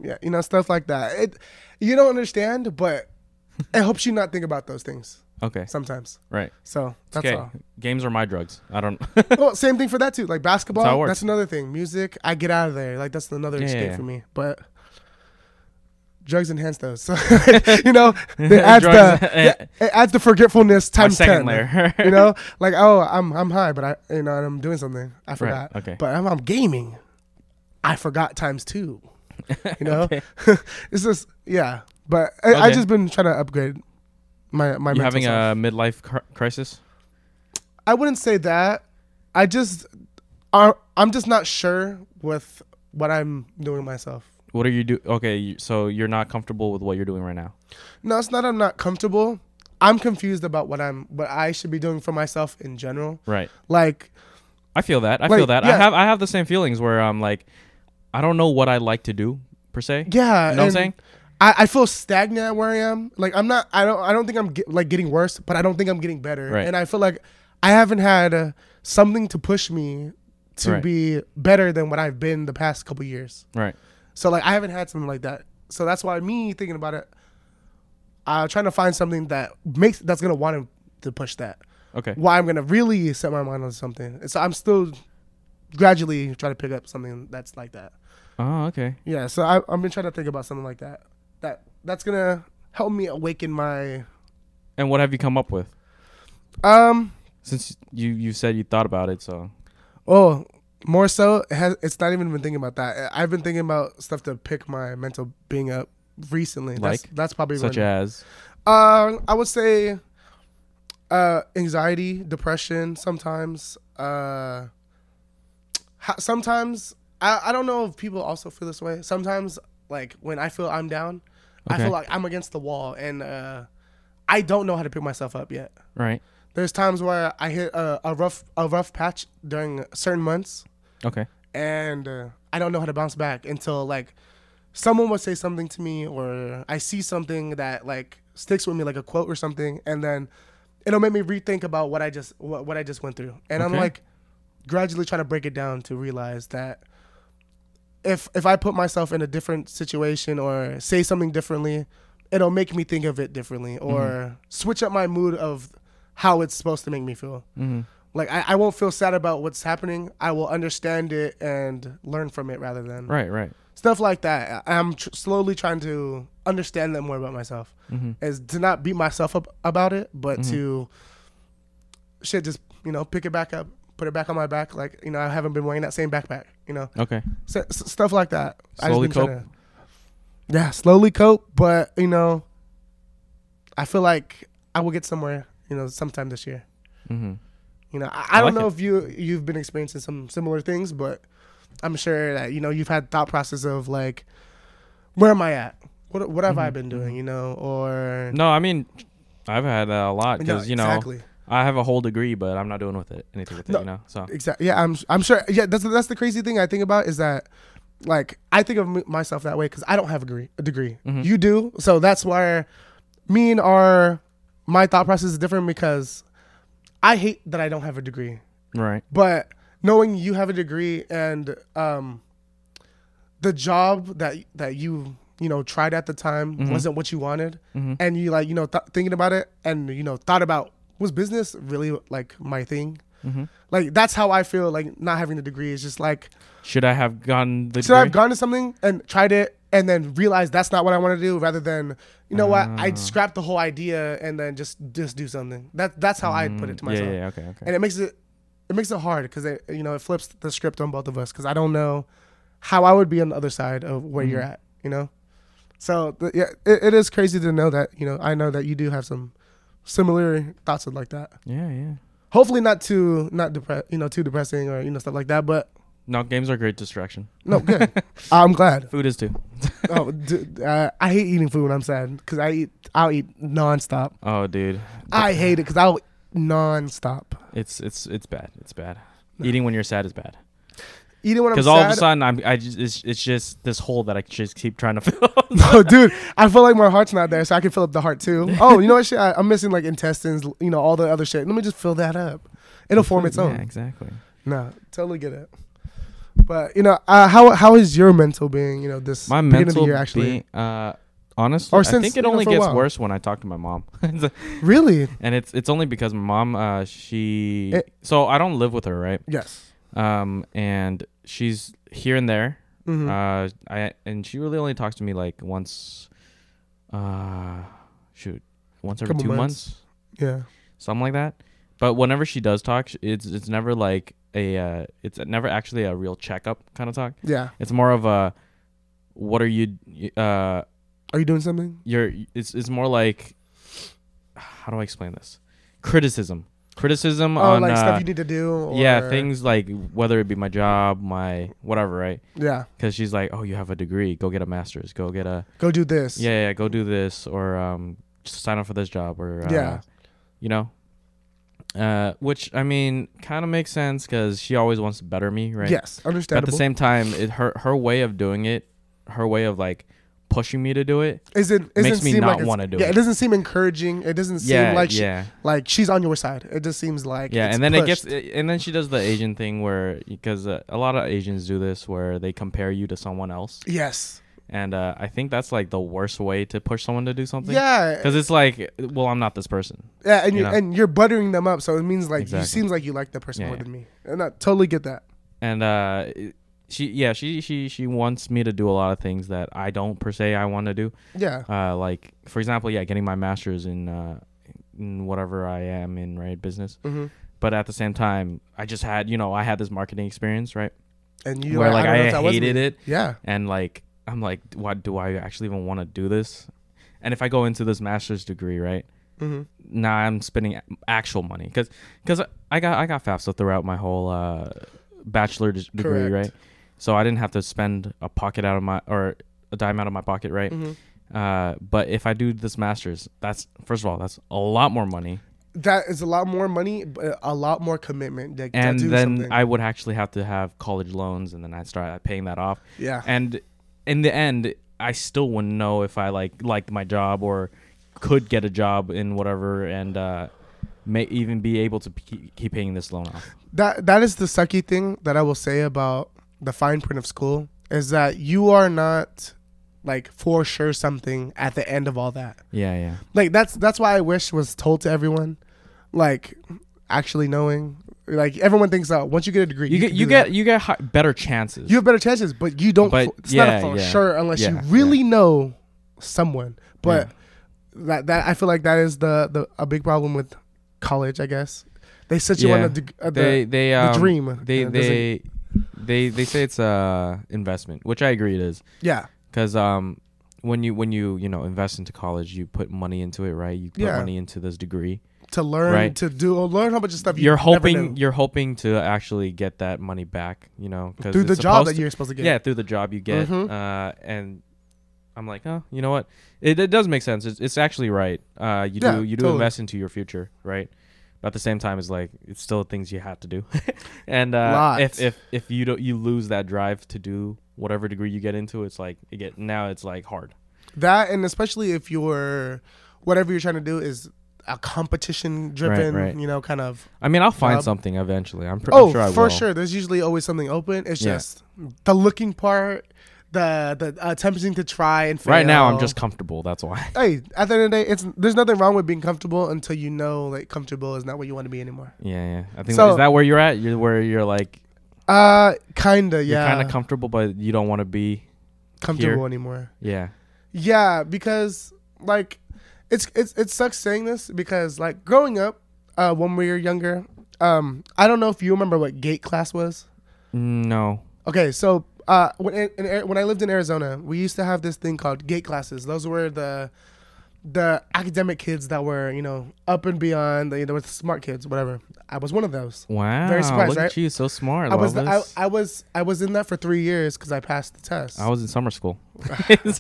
S2: Yeah, you know stuff like that. It you don't understand, but [laughs] it helps you not think about those things
S1: Okay.
S2: sometimes.
S1: Right.
S2: So that's
S1: okay.
S2: all.
S1: Games are my drugs. I don't. [laughs]
S2: well, same thing for that too. Like basketball,
S1: That's how it works.
S2: that's another thing. Music, I get out of there. Like that's another
S1: Yeah,
S2: escape
S1: yeah.
S2: for me. But drugs enhance those. [laughs] So [laughs] you know, it adds the it adds the forgetfulness times
S1: second
S2: ten.
S1: layer.
S2: you know, like oh, I'm I'm high, but I you know and I'm doing something. I forgot.
S1: okay.
S2: But if I'm gaming, I forgot times two. You know, it's just yeah. But I, I just been trying to upgrade my my.
S1: You having
S2: self.
S1: a midlife cr- crisis?
S2: I wouldn't say that. I just, I, I'm just not sure with what I'm doing myself.
S1: What are you do? Okay, so you're not comfortable with what you're doing right now.
S2: No, it's not. I'm not comfortable. I'm confused about what I'm, what I should be doing for myself in general.
S1: Right.
S2: Like,
S1: I feel that. I
S2: Like,
S1: feel that. I have I have the same feelings where I'm like, I don't know what I like to do per se.
S2: yeah,
S1: You know what I'm saying?
S2: I, I feel stagnant at where I am. Like, I'm not. I don't. I don't think I'm get, like getting worse, but I don't think I'm getting better.
S1: Right.
S2: And I feel like I haven't had uh, something to push me to
S1: Right.
S2: be better than what I've been the past couple years.
S1: Right.
S2: So like I haven't had something like that. So that's why me thinking about it, I'm trying to find something that makes that's gonna want to push that.
S1: Okay.
S2: Why I'm gonna really set my mind on something. And so I'm still gradually trying to pick up something that's like that.
S1: Oh, okay.
S2: Yeah. So I, I've been trying to think about something like that. That that's gonna help me awaken my.
S1: And what have you come up with
S2: Um.
S1: since you you said you thought about it? So
S2: Oh, more so, it has, it's not even been thinking about that. I've been thinking about stuff to pick my mental being up recently. That's,
S1: Like?
S2: that's probably
S1: such as
S2: Uh, I would say uh, anxiety, depression. Sometimes, uh, ha- sometimes I, I don't know if people also feel this way. Sometimes, like when I feel I'm down, I feel like I'm against the wall, and uh, I don't know how to pick myself up yet.
S1: Right.
S2: There's times where I hit a, a rough a rough patch during certain months,
S1: Okay.
S2: and uh, I don't know how to bounce back until like someone would say something to me, or I see something that like sticks with me, like a quote or something, and then it'll make me rethink about what I just what, what I just went through, and I'm like gradually trying to break it down to realize that if if I put myself in a different situation or say something differently, it'll make me think of it differently or switch up my mood of how it's supposed to make me feel.
S1: Mm-hmm.
S2: Like I, I won't feel sad about what's happening. I will understand it and learn from it rather than
S1: Right. Right.
S2: stuff like that. I'm tr- slowly trying to understand that more about myself.
S1: Mm-hmm.
S2: Is to not beat myself up about it, but
S1: Mhm.
S2: to shit just you know pick it back up, put it back on my back. Like you know I haven't been wearing that same backpack. You know
S1: Okay.
S2: S- s- stuff like that.
S1: Slowly
S2: trying to- yeah, slowly cope, but you know, I feel like I will get somewhere. You know, sometime this year.
S1: Mm-hmm.
S2: You know, I,
S1: I
S2: I don't
S1: like
S2: know
S1: it.
S2: if you you've been experiencing some similar things, but I'm sure that you know you've had thought process of like, where am I at? What what have I
S1: Mhm,
S2: been doing? You know, or
S1: No, I mean, I've had uh, a lot because
S2: No,
S1: you know
S2: exactly,
S1: I have a whole degree, but I'm not doing with it anything with it. You know. So.
S2: exactly. Yeah, I'm I'm sure. Yeah, that's that's the crazy thing I think about is that. Like I think of myself that way because I don't have a degree. A degree,
S1: Mhm.
S2: you do, so that's why me and our my thought process is different because I hate that I don't have a degree.
S1: Right.
S2: but knowing you have a degree and um the job that that you you know tried at the time
S1: Mhm.
S2: wasn't what you wanted
S1: Mm-hmm.
S2: and you like you know th- thinking about it and you know thought about was business really like my thing
S1: Mm-hmm.
S2: like that's how i feel like not having the degree is just like
S1: Should I have gotten the?
S2: should i have gone to something and tried it and then realized that's not what i want to do rather than you know what
S1: Ah.
S2: i'd scrap the whole idea and then just just do something that that's how i'd put it to
S1: Mm,
S2: myself
S1: Yeah. Yeah. Okay. Okay.
S2: and it makes it it makes it hard because it you know it flips the script on both of us because I don't know how I would be on the other side of where you're
S1: Mhm.
S2: at, you know. So yeah, it, it is crazy to know that you know I know that you do have some similar thoughts of like that.
S1: yeah. Yeah.
S2: Hopefully not too not depress you know too depressing or you know stuff like that. But
S1: No, games are a great distraction.
S2: no, [laughs] good. I'm glad.
S1: Food is too. [laughs]
S2: Oh, dude, uh, I hate eating food when I'm sad because I eat I'll eat nonstop.
S1: Oh, dude.
S2: I hate it because I'll nonstop.
S1: It's it's it's bad. It's bad. Eating when you're sad is bad.
S2: Eating when I'm
S1: Because
S2: sad.
S1: all of a sudden, I'm I just it's, it's just this hole that I just keep trying to [laughs] fill. [laughs]
S2: No, dude, I feel like my heart's not there, so I can fill up the heart too. [laughs] Oh, you know what? Shit, I, I'm missing like intestines, you know, all the other shit. Let me just fill that up. It'll form its own.
S1: Yeah, exactly.
S2: No, totally get it. But you know, uh, how how is your mental being? You know, this
S1: My
S2: beginning
S1: mental
S2: of the year actually.
S1: being, uh, honestly,
S2: Or
S1: I
S2: since,
S1: think it
S2: you know,
S1: only gets worse when I talk to my mom.
S2: Really?
S1: and it's it's only because my mom, uh, she
S2: It-
S1: so I don't live with her, right?
S2: Yes.
S1: Um, and she's here and there.
S2: hmm
S1: Uh, I and she really only talks to me like once. Uh, shoot, once every
S2: Couple
S1: two
S2: months.
S1: months,
S2: yeah.
S1: something like that. But whenever she does talk, it's it's never like a uh, it's never actually a real checkup kind of talk.
S2: Yeah.
S1: It's more of a, what are you uh
S2: Are you doing something?
S1: you're it's it's more like how do I explain this? Criticism. Criticism
S2: Oh,
S1: on
S2: like
S1: uh,
S2: stuff you need to do. Or,
S1: yeah, things like whether it be my job, my whatever, right?
S2: Yeah.
S1: Cuz she's like, "Oh, you have a degree. Go get a master's. Go get a
S2: Go do this.
S1: Yeah, yeah, go do this or um just sign up for this job or uh,
S2: Yeah.
S1: you know. Uh which I mean kind of makes sense cuz she always wants to better me, right?
S2: Yes.
S1: But at the same time, it her her way of doing it, her way of like pushing me to do it.
S2: is it isn't
S1: makes me
S2: seem
S1: not
S2: like
S1: wanna do
S2: yeah,
S1: it.
S2: it doesn't seem encouraging. It doesn't seem
S1: yeah,
S2: like she,
S1: yeah.
S2: like she's on your side. It just seems like
S1: yeah
S2: it's
S1: and then it gets and then she does the asian thing where because uh, a lot of asians do this where they compare you to someone else
S2: yes.
S1: and uh, i think that's like the worst way to push someone to do something
S2: Yeah.
S1: because it's like well i'm not this person
S2: Yeah, and
S1: you
S2: you
S1: know.
S2: and you're buttering them up, so it means like
S1: Exactly.
S2: you seems like you like that person
S1: Yeah,
S2: more
S1: yeah.
S2: than me, and I totally get that.
S1: and uh it- she yeah she she she wants me to do a lot of things that i don't per se i want to do.
S2: Yeah,
S1: uh like for example yeah getting my master's in uh in whatever i am in right business.
S2: Hmm
S1: but at the same time i just had you know i had this marketing experience right?
S2: And you
S1: where like i,
S2: was
S1: hated it.
S2: Yeah,
S1: and like I'm like, what do I actually even want to do this? And if I go into this master's degree, right?
S2: Mhm.
S1: now I'm spending actual money. Because because I got I got FAFSA throughout my whole uh, bachelor d- degree, right? So I didn't have to spend a pocket out of my or a dime out of my pocket, right?
S2: Mhm.
S1: Uh, but if I do this masters, that's first of all that's a lot more money,
S2: That is a lot more money, but a lot more commitment. To, to
S1: and
S2: do
S1: then
S2: something.
S1: I would actually have to have college loans, and then I start paying that off.
S2: yeah,
S1: and in the end i still wouldn't know if i like liked my job or could get a job in whatever and uh may even be able to keep, keep paying this loan off
S2: that that is the sucky thing that I will say about the fine print of school is that you are not like for sure something at the end of all that.
S1: yeah yeah
S2: Like that's that's why I wish was told to everyone, like actually knowing. Like everyone thinks that once you get a degree,
S1: you, get you get you get hi- better chances
S2: you have better chances, but you don't.
S1: But,
S2: it's not
S1: yeah,
S2: a for
S1: yeah,
S2: sure unless you
S1: yeah,
S2: really know someone. But that that I feel like that is the the a big problem with college. I guess they set you on a, deg- uh, the,
S1: they they
S2: the
S1: um,
S2: dream.
S1: they they they they say it's a investment which i agree it is
S2: yeah.
S1: because um when you when you you know invest into college you put money into it right you put
S2: Yeah.
S1: money into this degree
S2: to learn
S1: Right.
S2: to do learn how much stuff you
S1: you're
S2: never
S1: hoping you're hoping to actually get that money back you know
S2: through the job that
S1: to-
S2: you're supposed to get.
S1: yeah through the job you get
S2: Mhm.
S1: uh and i'm like oh you know what it, it does make sense it's, it's actually right uh you
S2: Yeah,
S1: do you do
S2: totally.
S1: invest into your future right but at the same time it's like it's still things you have to do [laughs] and uh if if if you don't you lose that drive to do whatever degree you get into it's like you get now it's like hard
S2: That and especially if you're whatever you're trying to do is a competition driven,
S1: right.
S2: you know, kind of.
S1: i mean i'll find
S2: Job.
S1: something eventually i'm, pr-
S2: oh,
S1: I'm sure i
S2: for
S1: will
S2: sure. There's usually always something open. It's
S1: Yeah.
S2: just the looking part, the the uh, attempting to try and fail.
S1: right now i'm just comfortable that's why [laughs]
S2: Hey, at the end of the day, it's there's nothing wrong with being comfortable until you know like comfortable is not what you want to be anymore.
S1: yeah yeah i think
S2: So-
S1: is that where you're at you're where you're like
S2: Uh, kinda, yeah.
S1: you're kind of comfortable but you don't want to be
S2: comfortable
S1: here.
S2: anymore.
S1: yeah
S2: Yeah, because like it's it's it sucks saying this because like growing up, uh, when we were younger, um, I don't know if you remember what gate class was.
S1: no
S2: Okay, so uh, when in, when I lived in Arizona, we used to have this thing called gate classes. Those were the the academic kids that were you know up and beyond. They, they were smart kids, whatever. I was one of those.
S1: Wow.
S2: Very surprised,
S1: Look
S2: right?
S1: at you, so smart.
S2: I was
S1: love
S2: I. I was I was in that for three years because I passed the test.
S1: I was in summer school. [laughs]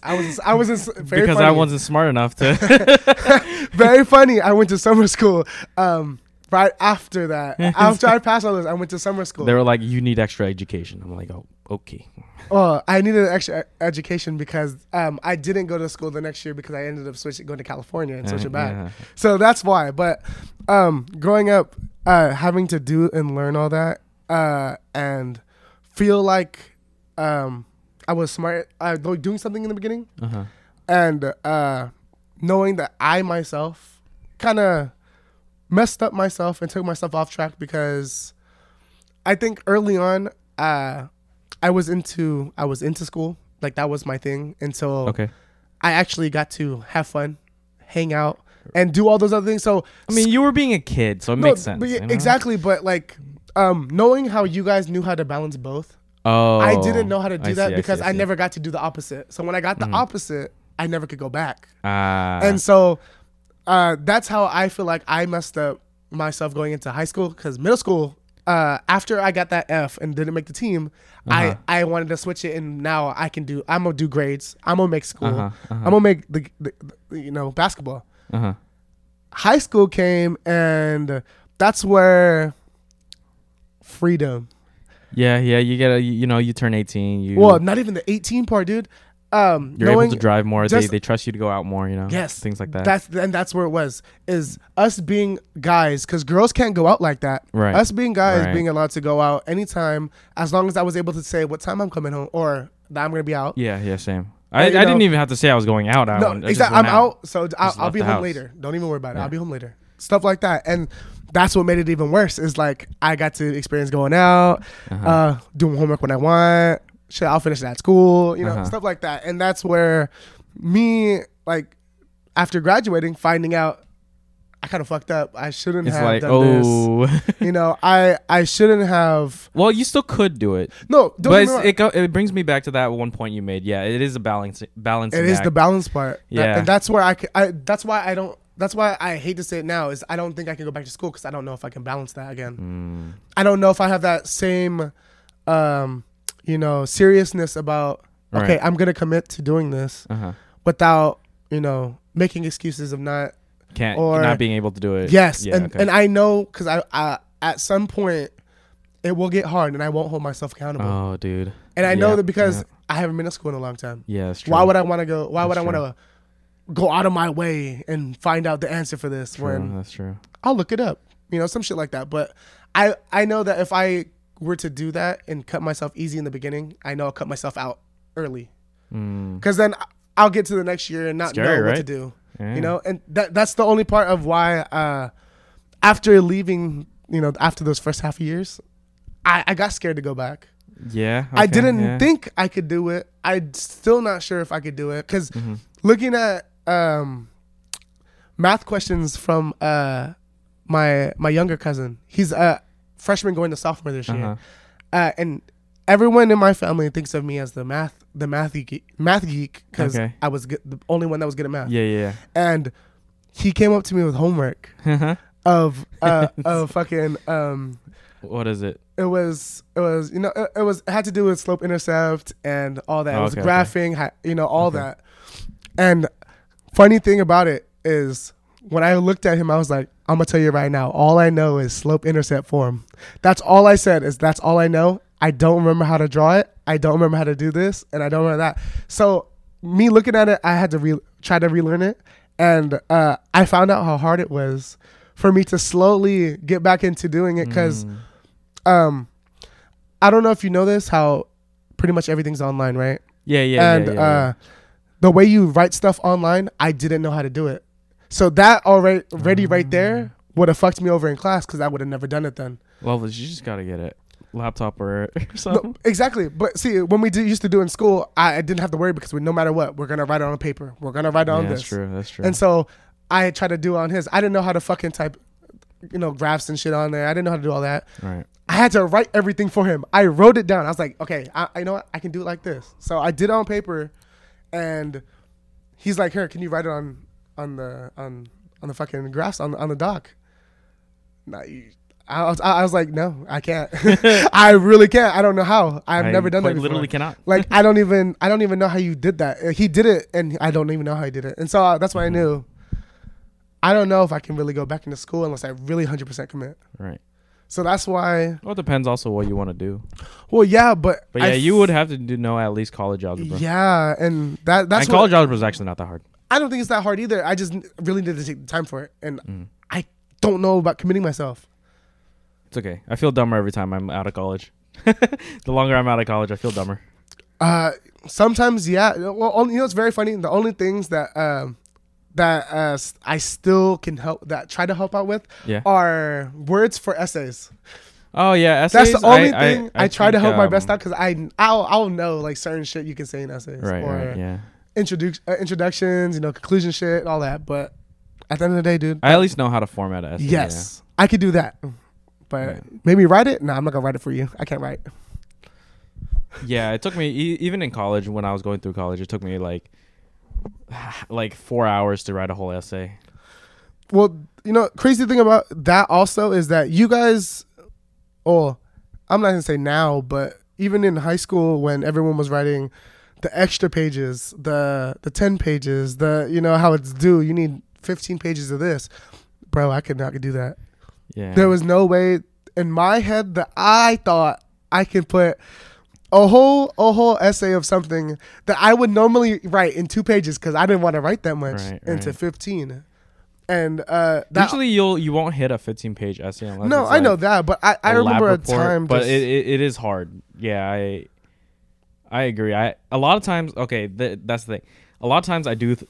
S2: I was I was in, [laughs]
S1: because
S2: funny.
S1: I wasn't smart enough to. [laughs]
S2: very funny. I went to summer school. Um, right after that, [laughs] after I passed all this, I went to summer school.
S1: they were like, "You need extra education." I'm like, "Oh, okay." [laughs]
S2: Oh, I needed extra education because um, I didn't go to school the next year because I ended up switching going to California and switching
S1: Uh,
S2: back.
S1: yeah.
S2: So that's why. But um, growing up, uh, having to do and learn all that, uh, and feel like um, I was smart, uh, do- doing something in the beginning,
S1: Uh-huh.
S2: and uh, knowing that I myself kind of messed up myself and took myself off track because I think early on uh, I was into I was into school like that was my thing until
S1: Okay.
S2: I actually got to have fun, hang out, and do all those other things. So
S1: I mean, you were being a kid, so it
S2: no,
S1: makes sense.
S2: but yeah,
S1: you know?
S2: exactly. But like um, knowing how you guys knew how to balance both,
S1: Oh,
S2: I didn't know how to
S1: I
S2: do
S1: see,
S2: that
S1: I
S2: because
S1: see,
S2: I,
S1: see.
S2: never got to do the opposite. So when I got the
S1: Mhm.
S2: opposite, I never could go back.
S1: Ah.
S2: and so uh, that's how I feel like I messed up myself going into high school because middle school. Uh, after I got that F and didn't make the team,
S1: Uh-huh.
S2: I I wanted to switch it, and now I can do. I'm gonna do grades. I'm gonna make school.
S1: Uh-huh, uh-huh.
S2: I'm gonna make the, the, the you know basketball.
S1: uh-huh.
S2: High school came, and that's where freedom.
S1: Yeah, yeah. You get a, you know, you turn 18. You
S2: Well, not even the 18 part, dude. Um,
S1: you're able to drive more. They
S2: just-
S1: they trust you to go out more. You know.
S2: Yes,
S1: Things like that.
S2: That's and that's where it was. Is us being guys because girls can't go out like that.
S1: Right.
S2: Us being guys
S1: Right.
S2: being allowed to go out anytime as long as I was able to say what time I'm coming home or that I'm gonna be out.
S1: yeah, yeah. Same. I, I
S2: know-
S1: didn't even have to say I was going out. I
S2: no,
S1: I
S2: exactly. I'm out, so I'll, I'll be home
S1: house.
S2: later. Don't even worry about it.
S1: Yeah.
S2: I'll be home later. Stuff like that, and that's what made it even worse. Is like I got to experience going out,
S1: Uh-huh.
S2: uh, doing homework when I want. Shit, I'll finish it at school. You know,
S1: Uh-huh.
S2: stuff like that, and that's where me like after graduating, finding out I kind of fucked up. I shouldn't
S1: It's
S2: have
S1: like,
S2: done
S1: oh.
S2: this. You know, I I shouldn't have.
S1: well, you still could do it,
S2: No, don't
S1: but
S2: get me
S1: it's,
S2: wrong.
S1: it go, it brings me back to that one point you made. Yeah, it is a balance balance.
S2: It is the balance part. That-
S1: Yeah.
S2: and that's where I. That's why I don't. that's why I hate to say it now is I don't think I can go back to school because I don't know if I can balance that again.
S1: Mm.
S2: I don't know if I have that same, um, you know, seriousness about okay, I'm gonna commit to doing this
S1: Uh-huh.
S2: without you know making excuses of not.
S1: Can't
S2: Or-
S1: not being able to do it.
S2: Yes,
S1: Yeah,
S2: and
S1: okay.
S2: and I know because I, I at some point it will get hard and I won't hold myself accountable.
S1: Oh, dude.
S2: and I know that because
S1: yeah.
S2: I haven't been to school in a long time.
S1: Yeah, that's true.
S2: Why would I want to go? Why would I want to go out of my way and find out the answer for this
S1: True,
S2: when
S1: that's true.
S2: I'll look it up, you know, some shit like that. But I I know that if I were to do that and cut myself easy in the beginning, I know I'll cut myself out early
S1: Mm.
S2: because then I'll get to the next year and not
S1: Scary,
S2: know what
S1: right?
S2: to do,
S1: Yeah.
S2: you know. And that that's the only part of why uh, after leaving, you know, after those first half years, I I got scared to go back.
S1: Yeah.
S2: I didn't
S1: yeah.
S2: think I could do it. I'm still not sure if I could do it because
S1: Mhm.
S2: looking at um, math questions from uh, my my younger cousin. He's a freshman going to sophomore this year,
S1: Uh-huh.
S2: uh, and everyone in my family thinks of me as the math the math geek math geek because
S1: Okay.
S2: I was the only one that was good at math.
S1: Yeah, yeah.
S2: And he came up to me with homework
S1: yeah.
S2: of uh, [laughs] of fucking um,
S1: what is it?
S2: it was it was you know it, it was it had to do with slope intercept and all that.
S1: Oh,
S2: it was
S1: okay, okay.
S2: graphing, hi- you know, all
S1: Okay.
S2: that. And funny thing about it is when I looked at him, I was like, I'm gonna tell you right now, all I know is slope intercept form. That's all I said is that's all I know. I don't remember how to draw it. I don't remember how to do this, and I don't remember that. So me looking at it, I had to re- try to relearn it, and uh, I found out how hard it was for me to slowly get back into doing it because
S1: Mm.
S2: um I don't know if you know this how pretty much everything's online, right?
S1: Yeah, yeah,
S2: and
S1: yeah, yeah,
S2: uh the way you write stuff online, I didn't know how to do it. So that already already right
S1: Mm.
S2: there would have fucked me over in class cuz I would have never done it then.
S1: Well, you just gotta get it, laptop or, [laughs] or
S2: No,
S1: something.
S2: exactly. But see, when we did, used to do in school, I, I didn't have to worry because we, no matter what, we're gonna write it on paper. We're gonna write it on
S1: yeah,
S2: this.
S1: that's true. That's true.
S2: And so I tried to do it on his. I didn't know how to fucking type, you know, graphs and shit on there. I didn't know how to do all that.
S1: right.
S2: I had to write everything for him. I wrote it down. I was like, okay, I, I know what? I can do it like this. So I did it on paper, and he's like, here, can you write it on on the on on the fucking graphs on on the doc? Nah, you, I was I was like, no, I can't. [laughs] [laughs] I really can't. I don't know how. I've
S1: I
S2: never done that before.
S1: Literally cannot. [laughs]
S2: Like I don't even I don't even know how you did that. He did it, and I don't even know how he did it. And so uh, that's why I
S1: Mhm.
S2: knew. I don't know if I can really go back into school unless I really hundred percent commit.
S1: Right.
S2: So that's why.
S1: Well, it depends also what you want to do.
S2: Well, yeah, but
S1: But
S2: I
S1: yeah, you
S2: f-
S1: would have to do, know at least college algebra.
S2: Yeah, and that that's
S1: and college algebra is actually not that hard.
S2: I don't think it's that hard either. I just really need to take the time for it, and
S1: Mm.
S2: I don't know about committing myself.
S1: It's okay. I feel dumber every time I'm out of college. [laughs] the longer I'm out of college, I feel dumber.
S2: Uh, sometimes, yeah. Well, only, you know, it's very funny. The only things that um that uh I still can help that try to help out with
S1: Yeah.
S2: are words for essays.
S1: Oh yeah, essays.
S2: That's the only
S1: I-
S2: thing I, try to
S1: think,
S2: help my best
S1: um,
S2: out because I I'll, I'll know like certain shit you can say in essays
S1: Right,
S2: or
S1: right, yeah.
S2: Introduce uh, introductions, you know, conclusion shit, all that. But at the end of the day, dude,
S1: I at least know how to format an essay.
S2: yes, I could do that. But maybe write it. No, I'm not gonna write it for you. I can't write.
S1: Yeah. yeah, it took me e- even in college when I was going through college, it took me like [sighs] like four hours to write a whole essay.
S2: Well, you know, crazy thing about that also is that you guys, oh, I'm not gonna say now, but even in high school when everyone was writing the extra pages, the the ten pages, the you know how it's due, you need 15 pages of this, bro. I could not do that.
S1: Yeah.
S2: There was no way in my head that I thought I could put a whole a whole essay of something that I would normally write in two pages because I didn't want to write that much
S1: Right,
S2: into
S1: right.
S2: 15. And uh, that
S1: Usually you'll you won't hit a 15 page essay unless
S2: no, I know that, but I, I remember a time.
S1: but it, it, it is hard. Yeah, I I agree. I a lot of times okay, th- that's the thing. A lot of times I do th-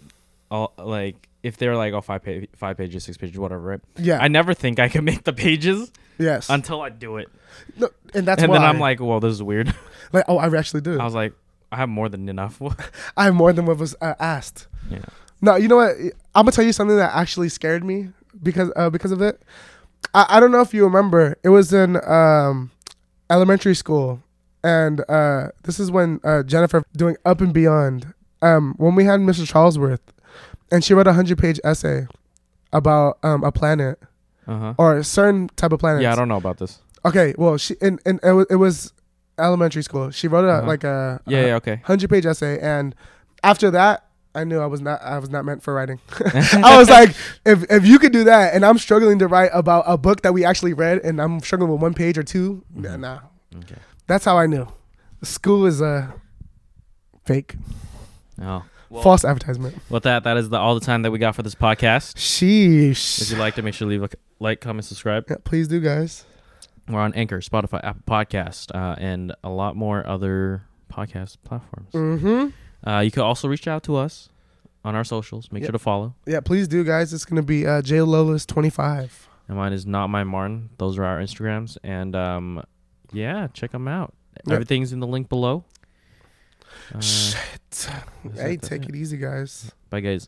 S1: like if they're like oh five five pages, six pages, whatever, right?
S2: yeah,
S1: I never think I can [laughs] make the pages
S2: yes,
S1: until I do it,
S2: No, and that's
S1: and
S2: why
S1: then I'm like, well, this is weird. [laughs]
S2: like, oh, I actually do.
S1: I was like, I have more than enough. [laughs]
S2: I have more than what was uh, asked.
S1: yeah.
S2: No, you know what? I'm gonna tell you something that actually scared me because uh, because of it. I, I don't know if you remember. It was in um, elementary school, and uh, this is when uh, Jennifer doing Up and Beyond. Um, when we had Mrs. Charlesworth, and she wrote a hundred page essay. about um a planet
S1: Uh huh.
S2: or a certain type of planet.
S1: Yeah, I don't know about this.
S2: Okay, well, she and, and it, was, it was elementary school. She wrote a,
S1: Uh-huh.
S2: like a
S1: Yeah, yeah, okay.
S2: hundred page essay, and after that, I knew I was not I was not meant for writing. [laughs] [laughs] I was like, if if you could do that, and I'm struggling to write about a book that we actually read, and I'm struggling with one page or 2 nah,
S1: Mhm.
S2: nah.
S1: Okay.
S2: That's how I knew. School is a fake,
S1: Oh. Well,
S2: false advertisement.
S1: with that, that is the, all the time that we got for this podcast.
S2: Sheesh.
S1: If you liked it, make sure to leave a c- like, comment, subscribe.
S2: Yeah, please do, guys.
S1: We're on Anchor, Spotify, Apple Podcast, uh, and a lot more other podcast platforms.
S2: Mm-hmm.
S1: Uh, you can also reach out to us on our socials. Make
S2: Yep.
S1: sure to follow.
S2: Yeah, please do, guys. It's gonna be uh, J Loveless twenty five.
S1: And mine is not Mai Martin. Those are our Instagrams. And um, yeah, check them out.
S2: Yep.
S1: Everything's in the link below. Uh,
S2: Shit. Hey, take
S1: it.
S2: it easy, guys.
S1: Bye, guys.